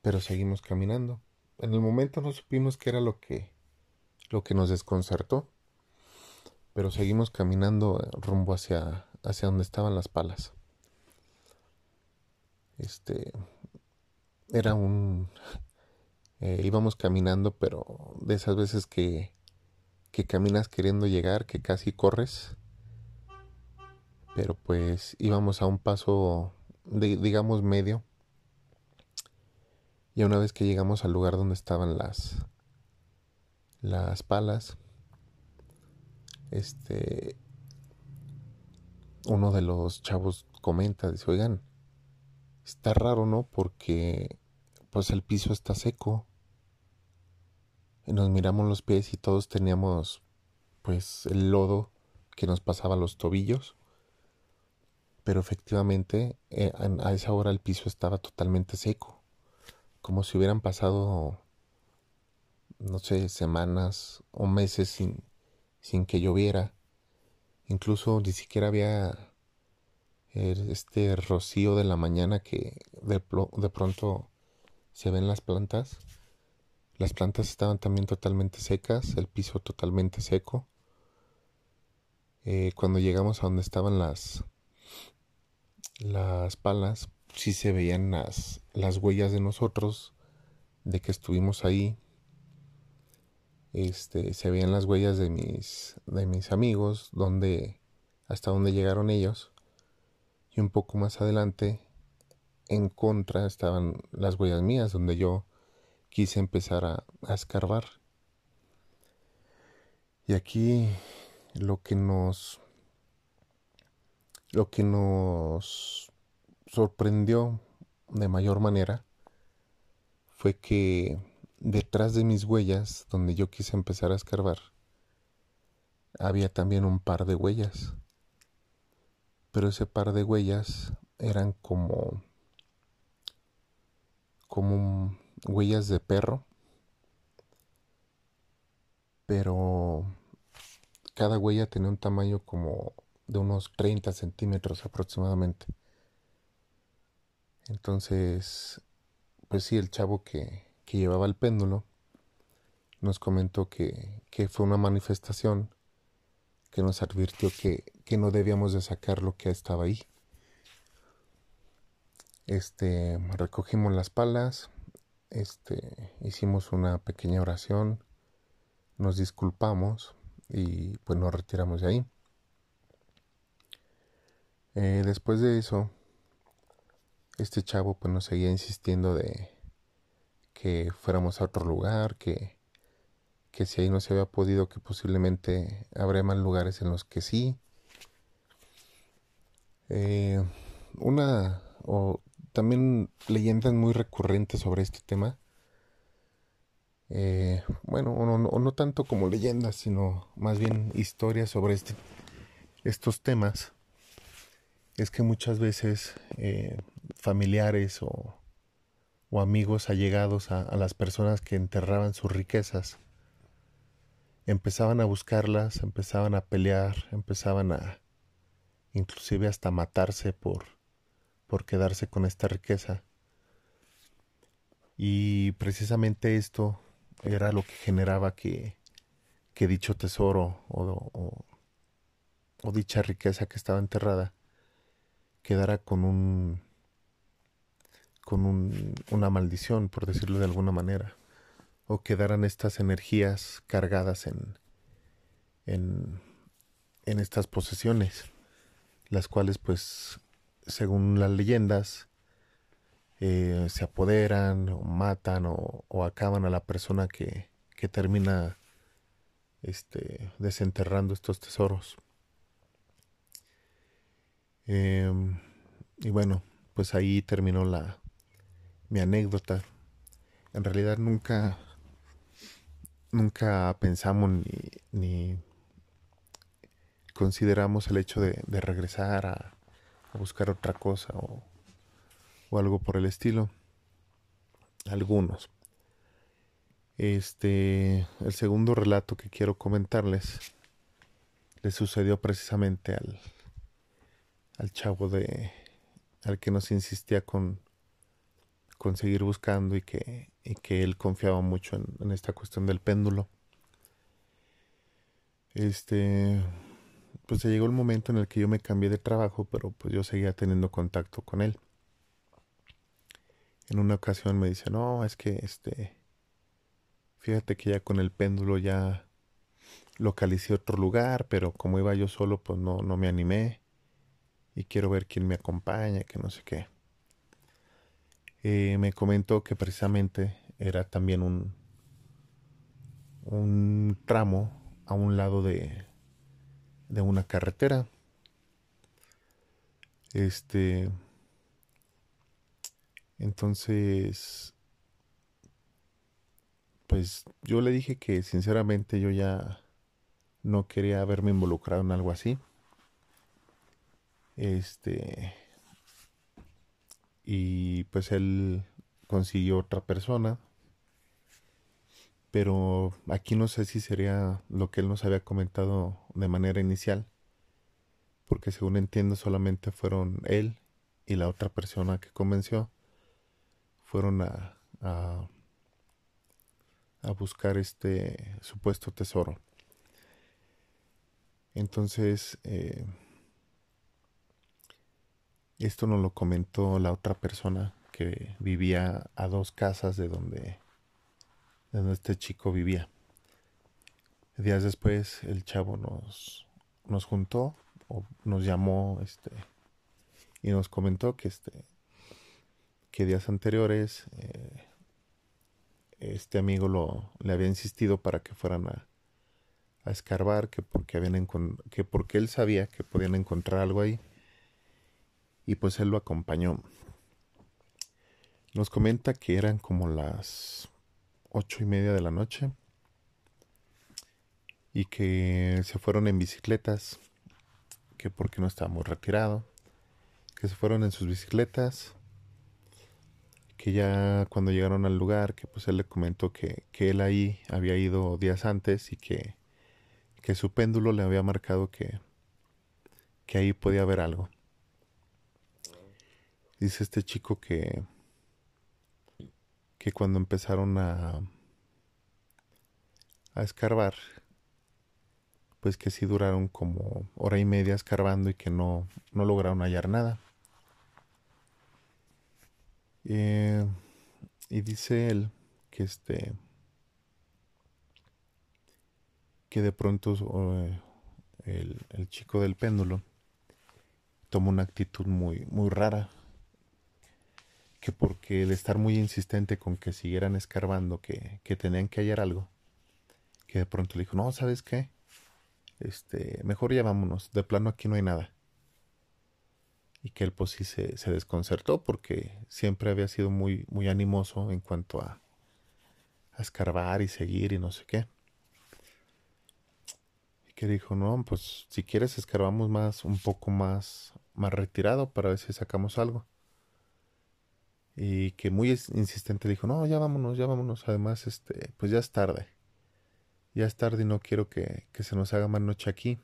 pero seguimos caminando. En el momento no supimos qué era lo que, lo que nos desconcertó, pero seguimos caminando rumbo hacia, hacia donde estaban las palas. Este era un eh, íbamos caminando, pero de esas veces que que caminas queriendo llegar, que casi corres. Pero pues íbamos a un paso, digamos, medio. Y una vez que llegamos al lugar donde estaban las, las palas, este, uno de los chavos comenta, dice, oigan, está raro, ¿no? Porque pues el piso está seco y nos miramos los pies y todos teníamos pues el lodo que nos pasaba los tobillos. Pero efectivamente eh, a esa hora el piso estaba totalmente seco, como si hubieran pasado, no sé, semanas o meses sin, sin que lloviera. Incluso ni siquiera había este rocío de la mañana que de, pronto se ven las plantas las plantas estaban también totalmente secas, el piso totalmente seco. Eh, cuando llegamos a donde estaban las, las palas, sí se veían las, las huellas de nosotros, de que estuvimos ahí. Este, se veían las huellas de mis, de mis amigos, donde, hasta donde llegaron ellos. Y un poco más adelante, en contra, estaban las huellas mías, donde yo quise empezar a, escarbar. Y aquí lo que nos lo que nos sorprendió de mayor manera fue que detrás de mis huellas, donde yo quise empezar a escarbar, había también un par de huellas. Pero ese par de huellas eran como como huellas de perro, pero cada huella tenía un tamaño como de unos 30 centímetros aproximadamente. Entonces, pues sí, el chavo que, que llevaba el péndulo nos comentó que, que, fue una manifestación que nos advirtió que, que no debíamos de sacar lo que estaba ahí. Este, recogimos las palas, este, hicimos una pequeña oración, nos disculpamos y pues nos retiramos de ahí. Eh, después de eso, este chavo pues nos seguía insistiendo de que fuéramos a otro lugar, que, que si ahí no se había podido, que posiblemente habría más lugares en los que sí. Eh, una o también leyendas muy recurrentes sobre este tema. Eh, bueno, o no, tanto como leyendas, sino más bien historias sobre este, estos temas. Es que muchas veces eh, familiares o, o, amigos allegados a, a las personas que enterraban sus riquezas empezaban a buscarlas, empezaban a pelear, empezaban a inclusive hasta matarse por por quedarse con esta riqueza. Y precisamente esto era lo que generaba que, que dicho tesoro o, o dicha riqueza que estaba enterrada quedara con un con un, una maldición, por decirlo de alguna manera, o quedaran estas energías cargadas en, en, en estas posesiones, las cuales pues según las leyendas eh, se apoderan o matan o, o, acaban a la persona que, que termina este, desenterrando estos tesoros. Em, y bueno, pues ahí terminó la mi anécdota. En realidad nunca nunca pensamos ni, ni consideramos el hecho de, regresar a, buscar otra cosa o, o algo por el estilo. Algunos. Este, el segundo relato que quiero comentarles le sucedió precisamente al, al chavo de al que nos insistía con, con seguir buscando y que, y que él confiaba mucho en, en, esta cuestión del péndulo. Este, pues se llegó el momento en el que yo me cambié de trabajo, pero pues yo seguía teniendo contacto con él. En una ocasión me dice, no, es que este, fíjate que ya con el péndulo ya localicé otro lugar, pero como iba yo solo, pues no, no me animé y quiero ver quién me acompaña, que no sé qué. Eh, me comentó que precisamente era también un, un tramo a un lado de, de una carretera. Este. Entonces. Pues yo le dije que sinceramente yo ya no quería haberme involucrado en algo así. Este. Y pues él consiguió otra persona. Pero aquí no sé si sería lo que él nos había comentado de manera inicial. Porque según entiendo solamente fueron él y la otra persona que convenció. Fueron a, a, buscar este supuesto tesoro. Entonces, eh, esto nos lo comentó la otra persona que vivía a dos casas de donde, de donde este chico vivía. Días después el chavo nos, nos juntó o nos llamó este y nos comentó que este que días anteriores eh, este amigo lo, le había insistido para que fueran a, a escarbar que porque habían que porque él sabía que podían encontrar algo ahí y pues él lo acompañó. Nos comenta que eran como las ocho y media de la noche y que se fueron en bicicletas, que porque no estábamos retirados, que se fueron en sus bicicletas, que ya cuando llegaron al lugar, que pues él le comentó que, que él ahí había ido días antes y que, que su péndulo le había marcado que, que ahí podía haber algo. Dice este chico que, que cuando empezaron a, a escarbar, pues que sí duraron como hora y media escarbando y que no, no lograron hallar nada. Eh, y dice él que este que de pronto eh, el, el, chico del péndulo tomó una actitud muy muy rara que porque el estar muy insistente con que siguieran escarbando, que, que tenían que hallar algo, que de pronto le dijo, no, ¿sabes qué? Este, mejor ya vámonos, de plano aquí no hay nada. Y que él pues sí se, se desconcertó porque siempre había sido muy, muy animoso en cuanto a, a escarbar y seguir y no sé qué. Y que dijo, no, pues si quieres escarbamos más, un poco más, más retirado para ver si sacamos algo y que muy insistente dijo, no, ya vámonos, ya vámonos, además, este, pues ya es tarde, ya es tarde y no quiero que, que se nos haga más noche aquí.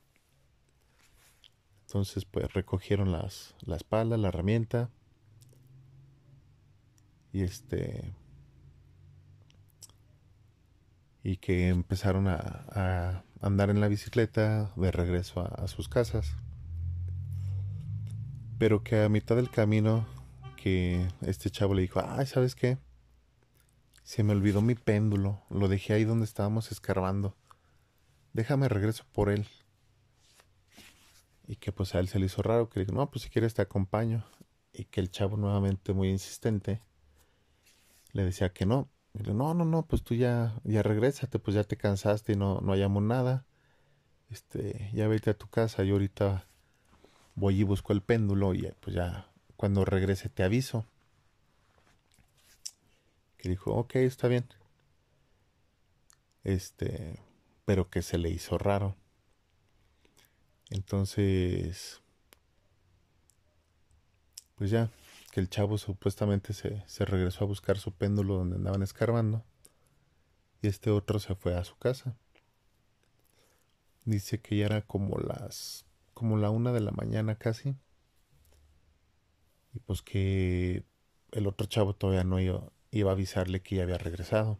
Entonces, pues recogieron las, las palas, la herramienta, y este, y que empezaron a, andar en la bicicleta de regreso a, sus casas. Pero que a mitad del camino que este chavo le dijo, ay, ¿sabes qué? Se me olvidó mi péndulo, lo dejé ahí donde estábamos escarbando. Déjame regreso por él. Y que pues a él se le hizo raro, que le dijo, no, pues si quieres te acompaño. Y que el chavo nuevamente muy insistente le decía que no. No, no, no, pues tú ya, ya regrésate, pues ya te cansaste y no, no hallamos nada. Este, ya vete a tu casa, yo ahorita voy y busco el péndulo y pues ya cuando regrese te aviso. Que dijo, ok, está bien. Este, pero que se le hizo raro. Entonces, pues ya, que el chavo supuestamente se, se regresó a buscar su péndulo donde andaban escarbando y este otro se fue a su casa. Dice que ya era como las como la una de la mañana casi y pues que el otro chavo todavía no iba, iba a avisarle que ya había regresado.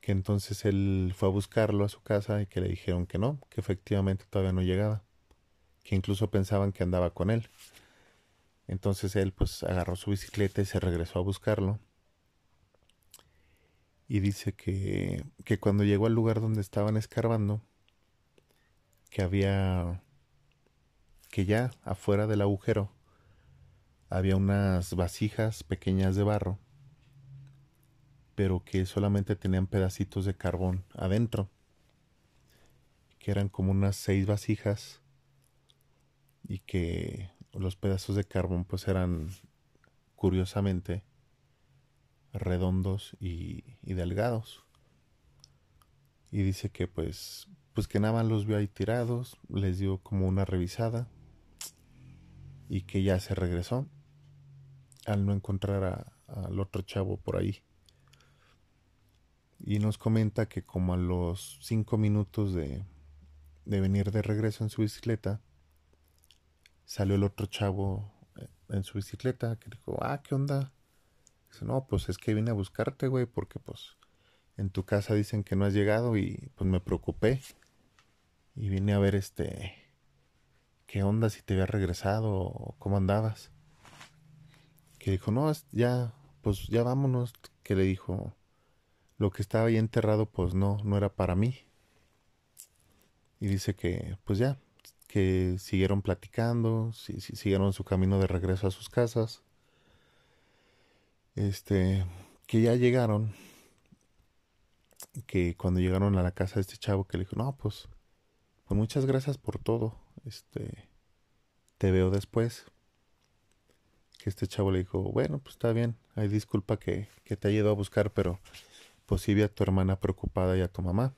Que entonces él fue a buscarlo a su casa y que le dijeron que no, que efectivamente todavía no llegaba, que incluso pensaban que andaba con él. Entonces él pues agarró su bicicleta y se regresó a buscarlo. Y dice que, que cuando llegó al lugar donde estaban escarbando, que había, que ya afuera del agujero, había unas vasijas pequeñas de barro, pero que solamente tenían pedacitos de carbón adentro, que eran como unas seis vasijas y que los pedazos de carbón pues eran curiosamente redondos y, delgados. Y dice que pues pues que nada más los vio ahí tirados, les dio como una revisada y que ya se regresó al no encontrar al otro chavo por ahí. Y nos comenta que como a los cinco minutos de, de venir de regreso en su bicicleta, salió el otro chavo eh, en su bicicleta que dijo, ah, ¿qué onda? Dice, no, pues es que vine a buscarte, güey, porque pues en tu casa dicen que no has llegado y pues me preocupé. Y vine a ver este, qué onda, si te había regresado o cómo andabas. Que dijo, no, ya, pues ya vámonos. Que le dijo, lo que estaba ahí enterrado, pues no, no era para mí. Y dice que, pues ya, que siguieron platicando, siguieron su camino de regreso a sus casas. Este, que ya llegaron, que cuando llegaron a la casa de este chavo que le dijo, "No, pues pues muchas gracias por todo. Este, te veo después." Que este chavo le dijo, "Bueno, pues está bien. Ay, disculpa que, que te haya ido a buscar, pero pues sí vi a tu hermana preocupada y a tu mamá."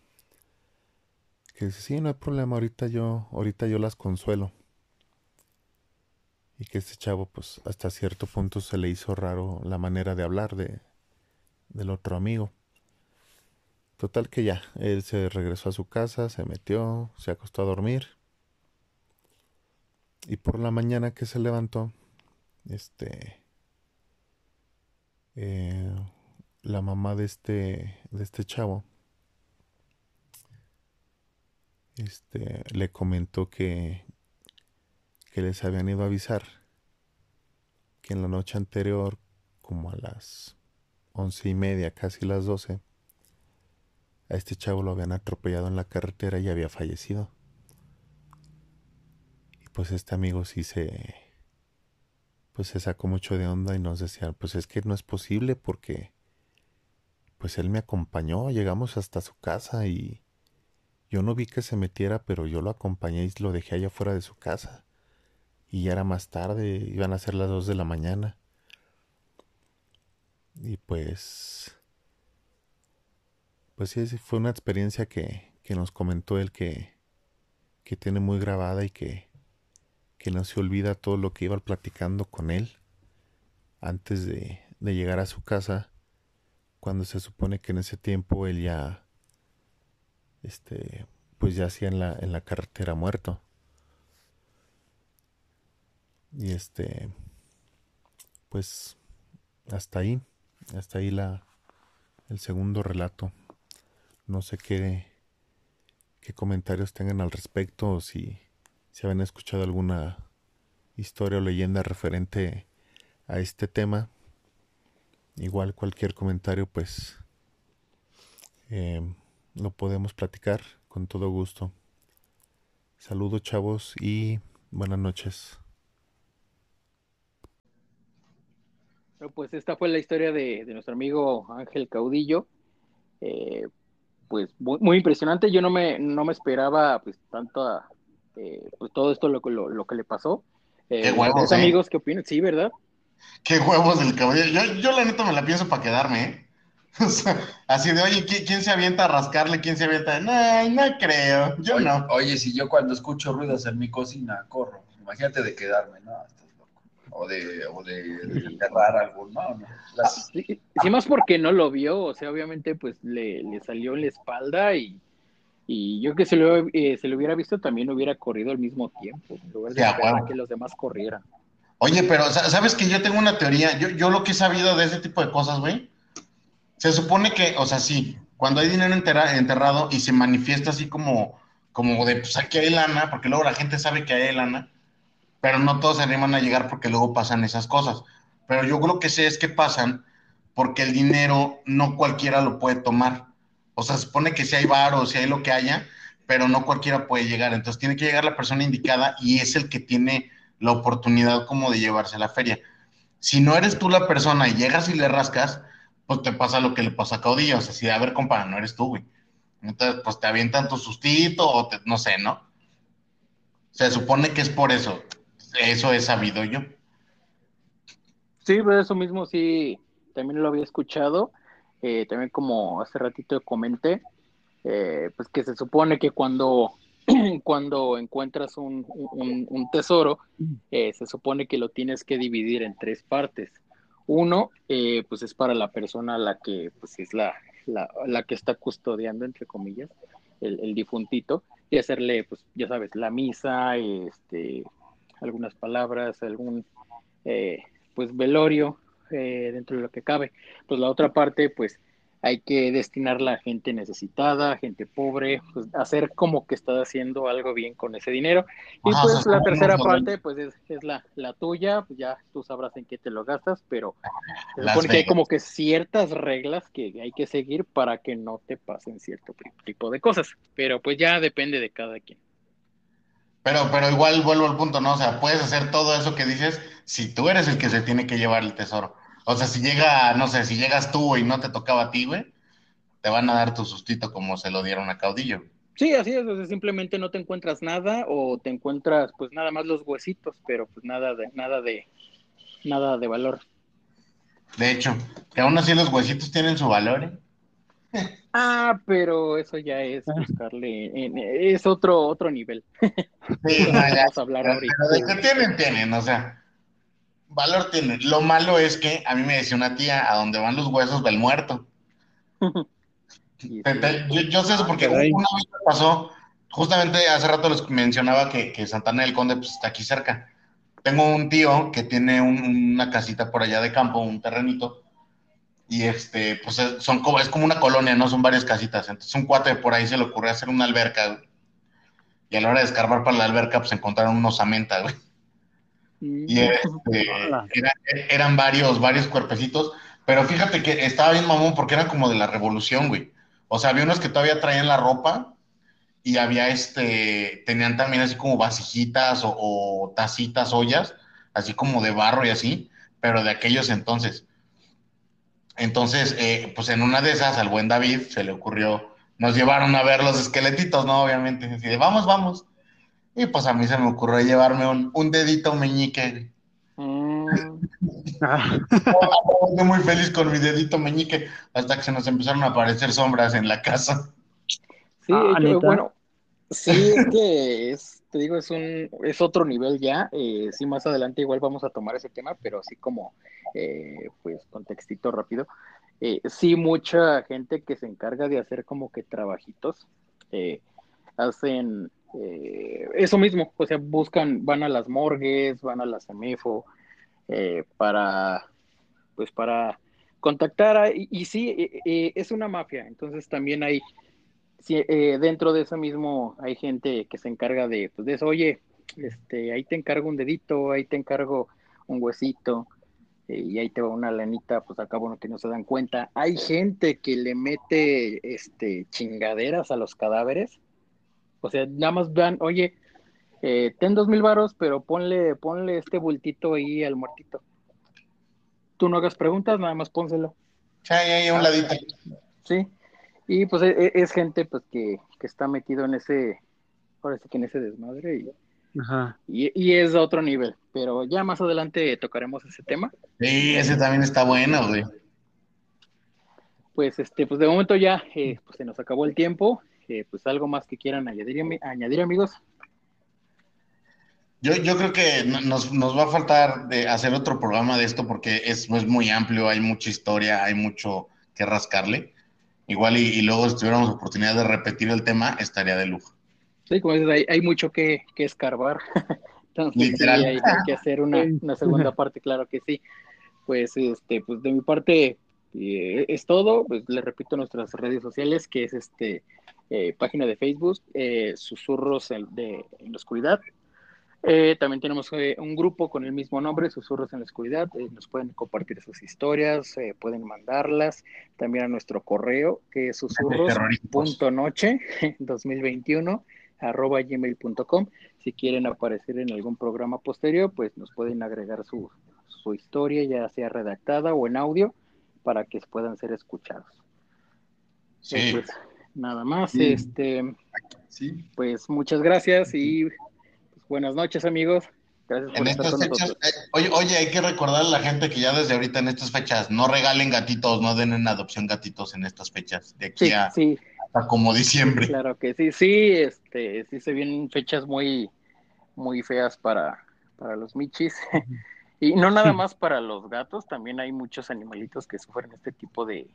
que dice, sí, no hay problema, ahorita yo, ahorita yo las consuelo. Y que este chavo, pues, hasta cierto punto se le hizo raro la manera de hablar de, del otro amigo. Total que ya, él se regresó a su casa, se metió, se acostó a dormir. Y por la mañana que se levantó, este, eh, la mamá de este, de este chavo, este, le comentó que, que les habían ido a avisar que en la noche anterior, como a las once y media, casi las doce, a este chavo lo habían atropellado en la carretera y había fallecido. Y pues este amigo sí se pues se sacó mucho de onda y nos decía, pues es que no es posible porque pues él me acompañó, llegamos hasta su casa y yo no vi que se metiera, pero yo lo acompañé y lo dejé allá fuera de su casa. Y ya era más tarde, iban a ser las dos de la mañana. Y pues... Pues sí, fue una experiencia que, que nos comentó él que, que tiene muy grabada y que, que no se olvida todo lo que iba platicando con él antes de, de llegar a su casa, cuando se supone que en ese tiempo él ya este, pues ya hacía en la, en la carretera muerto. Y este, pues hasta ahí, hasta ahí la, el segundo relato No sé qué, qué comentarios tengan al respecto o si, si habían escuchado alguna historia o leyenda referente a este tema. Igual cualquier comentario pues em, lo podemos platicar con todo gusto. Saludos chavos y buenas noches. Pues esta fue la historia de, nuestro amigo Ángel Caudillo. Eh, pues muy, impresionante. Yo no me, no me esperaba pues tanto eh, pues todo esto lo, lo, que le pasó. Eh, Qué huevos, amigos, ¿qué opinan? Sí, ¿verdad? Qué huevos del caudillo. Yo, yo la neta me la pienso para quedarme, ¿eh? así de, oye, ¿quién se avienta a rascarle? ¿Quién se avienta? No, no creo, yo no. Oye, si yo cuando escucho ruidos en mi cocina corro, imagínate de quedarme, ¿no? O de, o de, enterrar algo, ¿no? Sí, más porque no lo vio, o sea, obviamente pues le, salió en la espalda y, y yo que se lo, eh, se lo hubiera visto también hubiera corrido al mismo tiempo, en lugar de que los demás corrieran. Oye, pero sabes que yo tengo una teoría, yo, yo lo que he sabido de ese tipo de cosas, güey, se supone que, o sea, sí, cuando hay dinero enterrado y se manifiesta así como, como de, pues aquí hay lana, porque luego la gente sabe que hay lana, pero no todos se animan a llegar porque luego pasan esas cosas. Pero yo creo que sé es que pasan porque el dinero no cualquiera lo puede tomar. O sea, se supone que si hay bar o si hay lo que haya, pero no cualquiera puede llegar. Entonces tiene que llegar la persona indicada y es el que tiene la oportunidad como de llevarse a la feria. Si no eres tú la persona y llegas y le rascas, pues te pasa lo que le pasa a Caudillo, o sea, si, a ver, compa, no eres tú, güey. Entonces, pues te avientan tu sustito o no sé, ¿no? Se supone que es por eso. Eso he sabido yo. Sí, pues eso mismo sí, también lo había escuchado. Eh, también como hace ratito comenté, eh, pues que se supone que cuando, cuando encuentras un, tesoro, eh, se supone que lo tienes que dividir en tres partes. Uno, pues es para la persona a la que pues es la, la, que está custodiando, entre comillas, el, difuntito, y hacerle, pues ya sabes, la misa, este, algunas palabras, algún pues velorio eh, dentro de lo que cabe. Pues la otra parte, pues hay que destinarla a gente necesitada, gente pobre, pues hacer como que estás haciendo algo bien con ese dinero. Y pues la tercera parte, pues es, la, la, tuya, pues ya tú sabrás en qué te lo gastas, pero se que hay como que ciertas reglas que hay que seguir para que no te pasen cierto tipo de cosas, pero pues ya depende de cada quien. Pero, pero igual vuelvo al punto, ¿no? O sea, puedes hacer todo eso que dices si tú eres el que se tiene que llevar el tesoro. O sea, si llega, no sé, si llegas tú y no te tocaba a ti, güey, te van a dar tu sustito como se lo dieron a Caudillo. Sí, así es, o sea, simplemente no te encuentras nada o te encuentras pues nada más los huesitos, pero pues nada de nada de nada de valor. De hecho, que aún así los huesitos tienen su valor, ¿eh? Ah, pero eso ya es buscarle, es otro otro nivel. Sí, no, ya, Vamos a hablar ahorita. de que tienen, tienen, o sea, valor tiene. Lo malo es que a mí me decía una tía, a donde van los huesos del muerto. yo, sé eso porque una vez me pasó, justamente hace rato les mencionaba que, que Santana del Conde pues, está aquí cerca. Tengo un tío que tiene una casita por allá de campo, un terrenito, y este, pues son como, es como una colonia, ¿no? Son varias casitas. Entonces un cuate por ahí se le ocurrió hacer una alberca, Y a la hora de escarbar para la alberca, pues encontraron unos osamenta, güey. Y este, eran varios, varios cuerpecitos, pero fíjate que estaba bien mamón porque eran como de la revolución, güey. O sea, había unos que todavía traían la ropa y había este, tenían también así como vasijitas o, tacitas, ollas, así como de barro y así, pero de aquellos entonces. Entonces, eh, pues en una de esas al buen David se le ocurrió, nos llevaron a ver los esqueletitos, ¿no? Obviamente, así de, vamos, vamos. Y pues a mí se me ocurrió llevarme un, dedito meñique. Mm. muy feliz con mi dedito meñique hasta que se nos empezaron a aparecer sombras en la casa. Sí, ah, bueno, sí, es que es, te digo, es un, es otro nivel ya. Eh, sí, más adelante igual vamos a tomar ese tema, pero así como, eh, pues, contextito rápido. Eh, sí, mucha gente que se encarga de hacer como que trabajitos, eh, hacen eh, eso mismo, o sea, buscan, van a las morgues, van a la CEMEFO, eh, para, pues para contactar, y, sí, eh, es una mafia, entonces también hay si, eh, dentro de eso mismo hay gente que se encarga de, pues, de eso, oye, este, ahí te encargo un dedito, ahí te encargo un huesito, eh, y ahí te va una lanita, pues acá bueno que no se dan cuenta. Hay gente que le mete este chingaderas a los cadáveres. O sea, nada más van, oye, eh, ten dos mil varos, pero ponle, ponle este bultito ahí al muertito. Tú no hagas preguntas, nada más pónselo. Sí, ahí a un ladito. Sí. Y pues e, e, es, gente pues que, que, está metido en ese, ahora sí que en ese desmadre y, Ajá. y, y es de otro nivel. Pero ya más adelante tocaremos ese tema. Sí, ese también está bueno, güey. Pues este, pues de momento ya eh, pues se nos acabó el tiempo. Eh, pues algo más que quieran añadir, añadir amigos. Yo, yo creo que nos, nos, va a faltar de hacer otro programa de esto porque es, es, muy amplio, hay mucha historia, hay mucho que rascarle. Igual y, y, luego si tuviéramos oportunidad de repetir el tema, estaría de lujo. Sí, como dices, hay, hay mucho que, que escarbar. Entonces, Literal. Sí, hay, hay, que hacer una, una, segunda parte, claro que sí. Pues, este, pues de mi parte eh, es todo. Pues le repito nuestras redes sociales, que es este eh, página de Facebook, eh, Susurros en, de, en la Oscuridad, eh, también tenemos eh, un grupo con el mismo nombre, Susurros en la Oscuridad. Eh, nos pueden compartir sus historias, pueden mandarlas también a nuestro correo, que es susurros.noche 2021 arroba gmail.com. Si quieren aparecer en algún programa posterior, pues nos pueden agregar su, su historia, ya sea redactada o en audio, para que puedan ser escuchados. Sí. Pues, nada más, sí. este, sí. pues muchas gracias y Buenas noches, amigos. Gracias por en estar con fechas, eh, oye, oye, hay que recordar a la gente que ya desde ahorita en estas fechas no regalen gatitos, no den en adopción gatitos en estas fechas, de aquí sí, a, sí. a, como diciembre. Claro que sí, sí, este, sí se vienen fechas muy, muy feas para, para los michis. y no nada más para los gatos, también hay muchos animalitos que sufren este tipo de,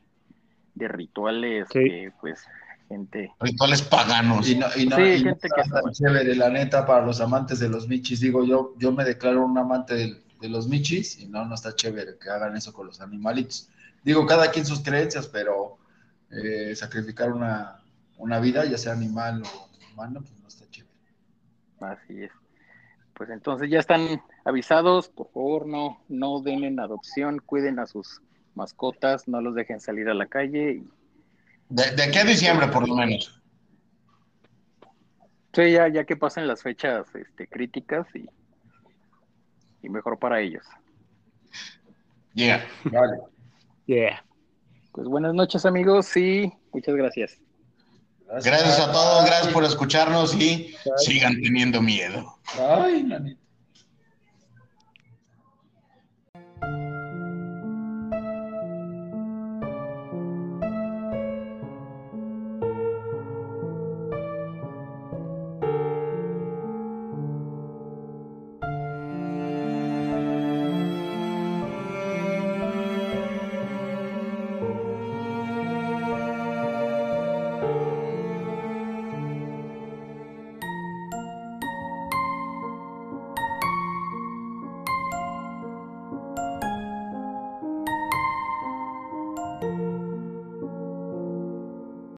de rituales que pues gente. Rituales paganos. Y no, y no, sí, y gente no que está chévere, la neta, para los amantes de los michis. Digo, yo, yo me declaro un amante de, de, los michis y no, no está chévere que hagan eso con los animalitos. Digo, cada quien sus creencias, pero eh, sacrificar una, una vida, ya sea animal o humano, pues no está chévere. Así es. Pues entonces ya están avisados, por favor, no, no den en adopción, cuiden a sus mascotas, no los dejen salir a la calle y ¿De, ¿De, qué diciembre, por lo menos? Sí, ya, ya que pasen las fechas este, críticas y, y mejor para ellos. Yeah. Vale. Yeah. Pues buenas noches, amigos, y muchas gracias. Gracias, gracias a todos, gracias por escucharnos y Ay. sigan teniendo miedo. Ay, nanita.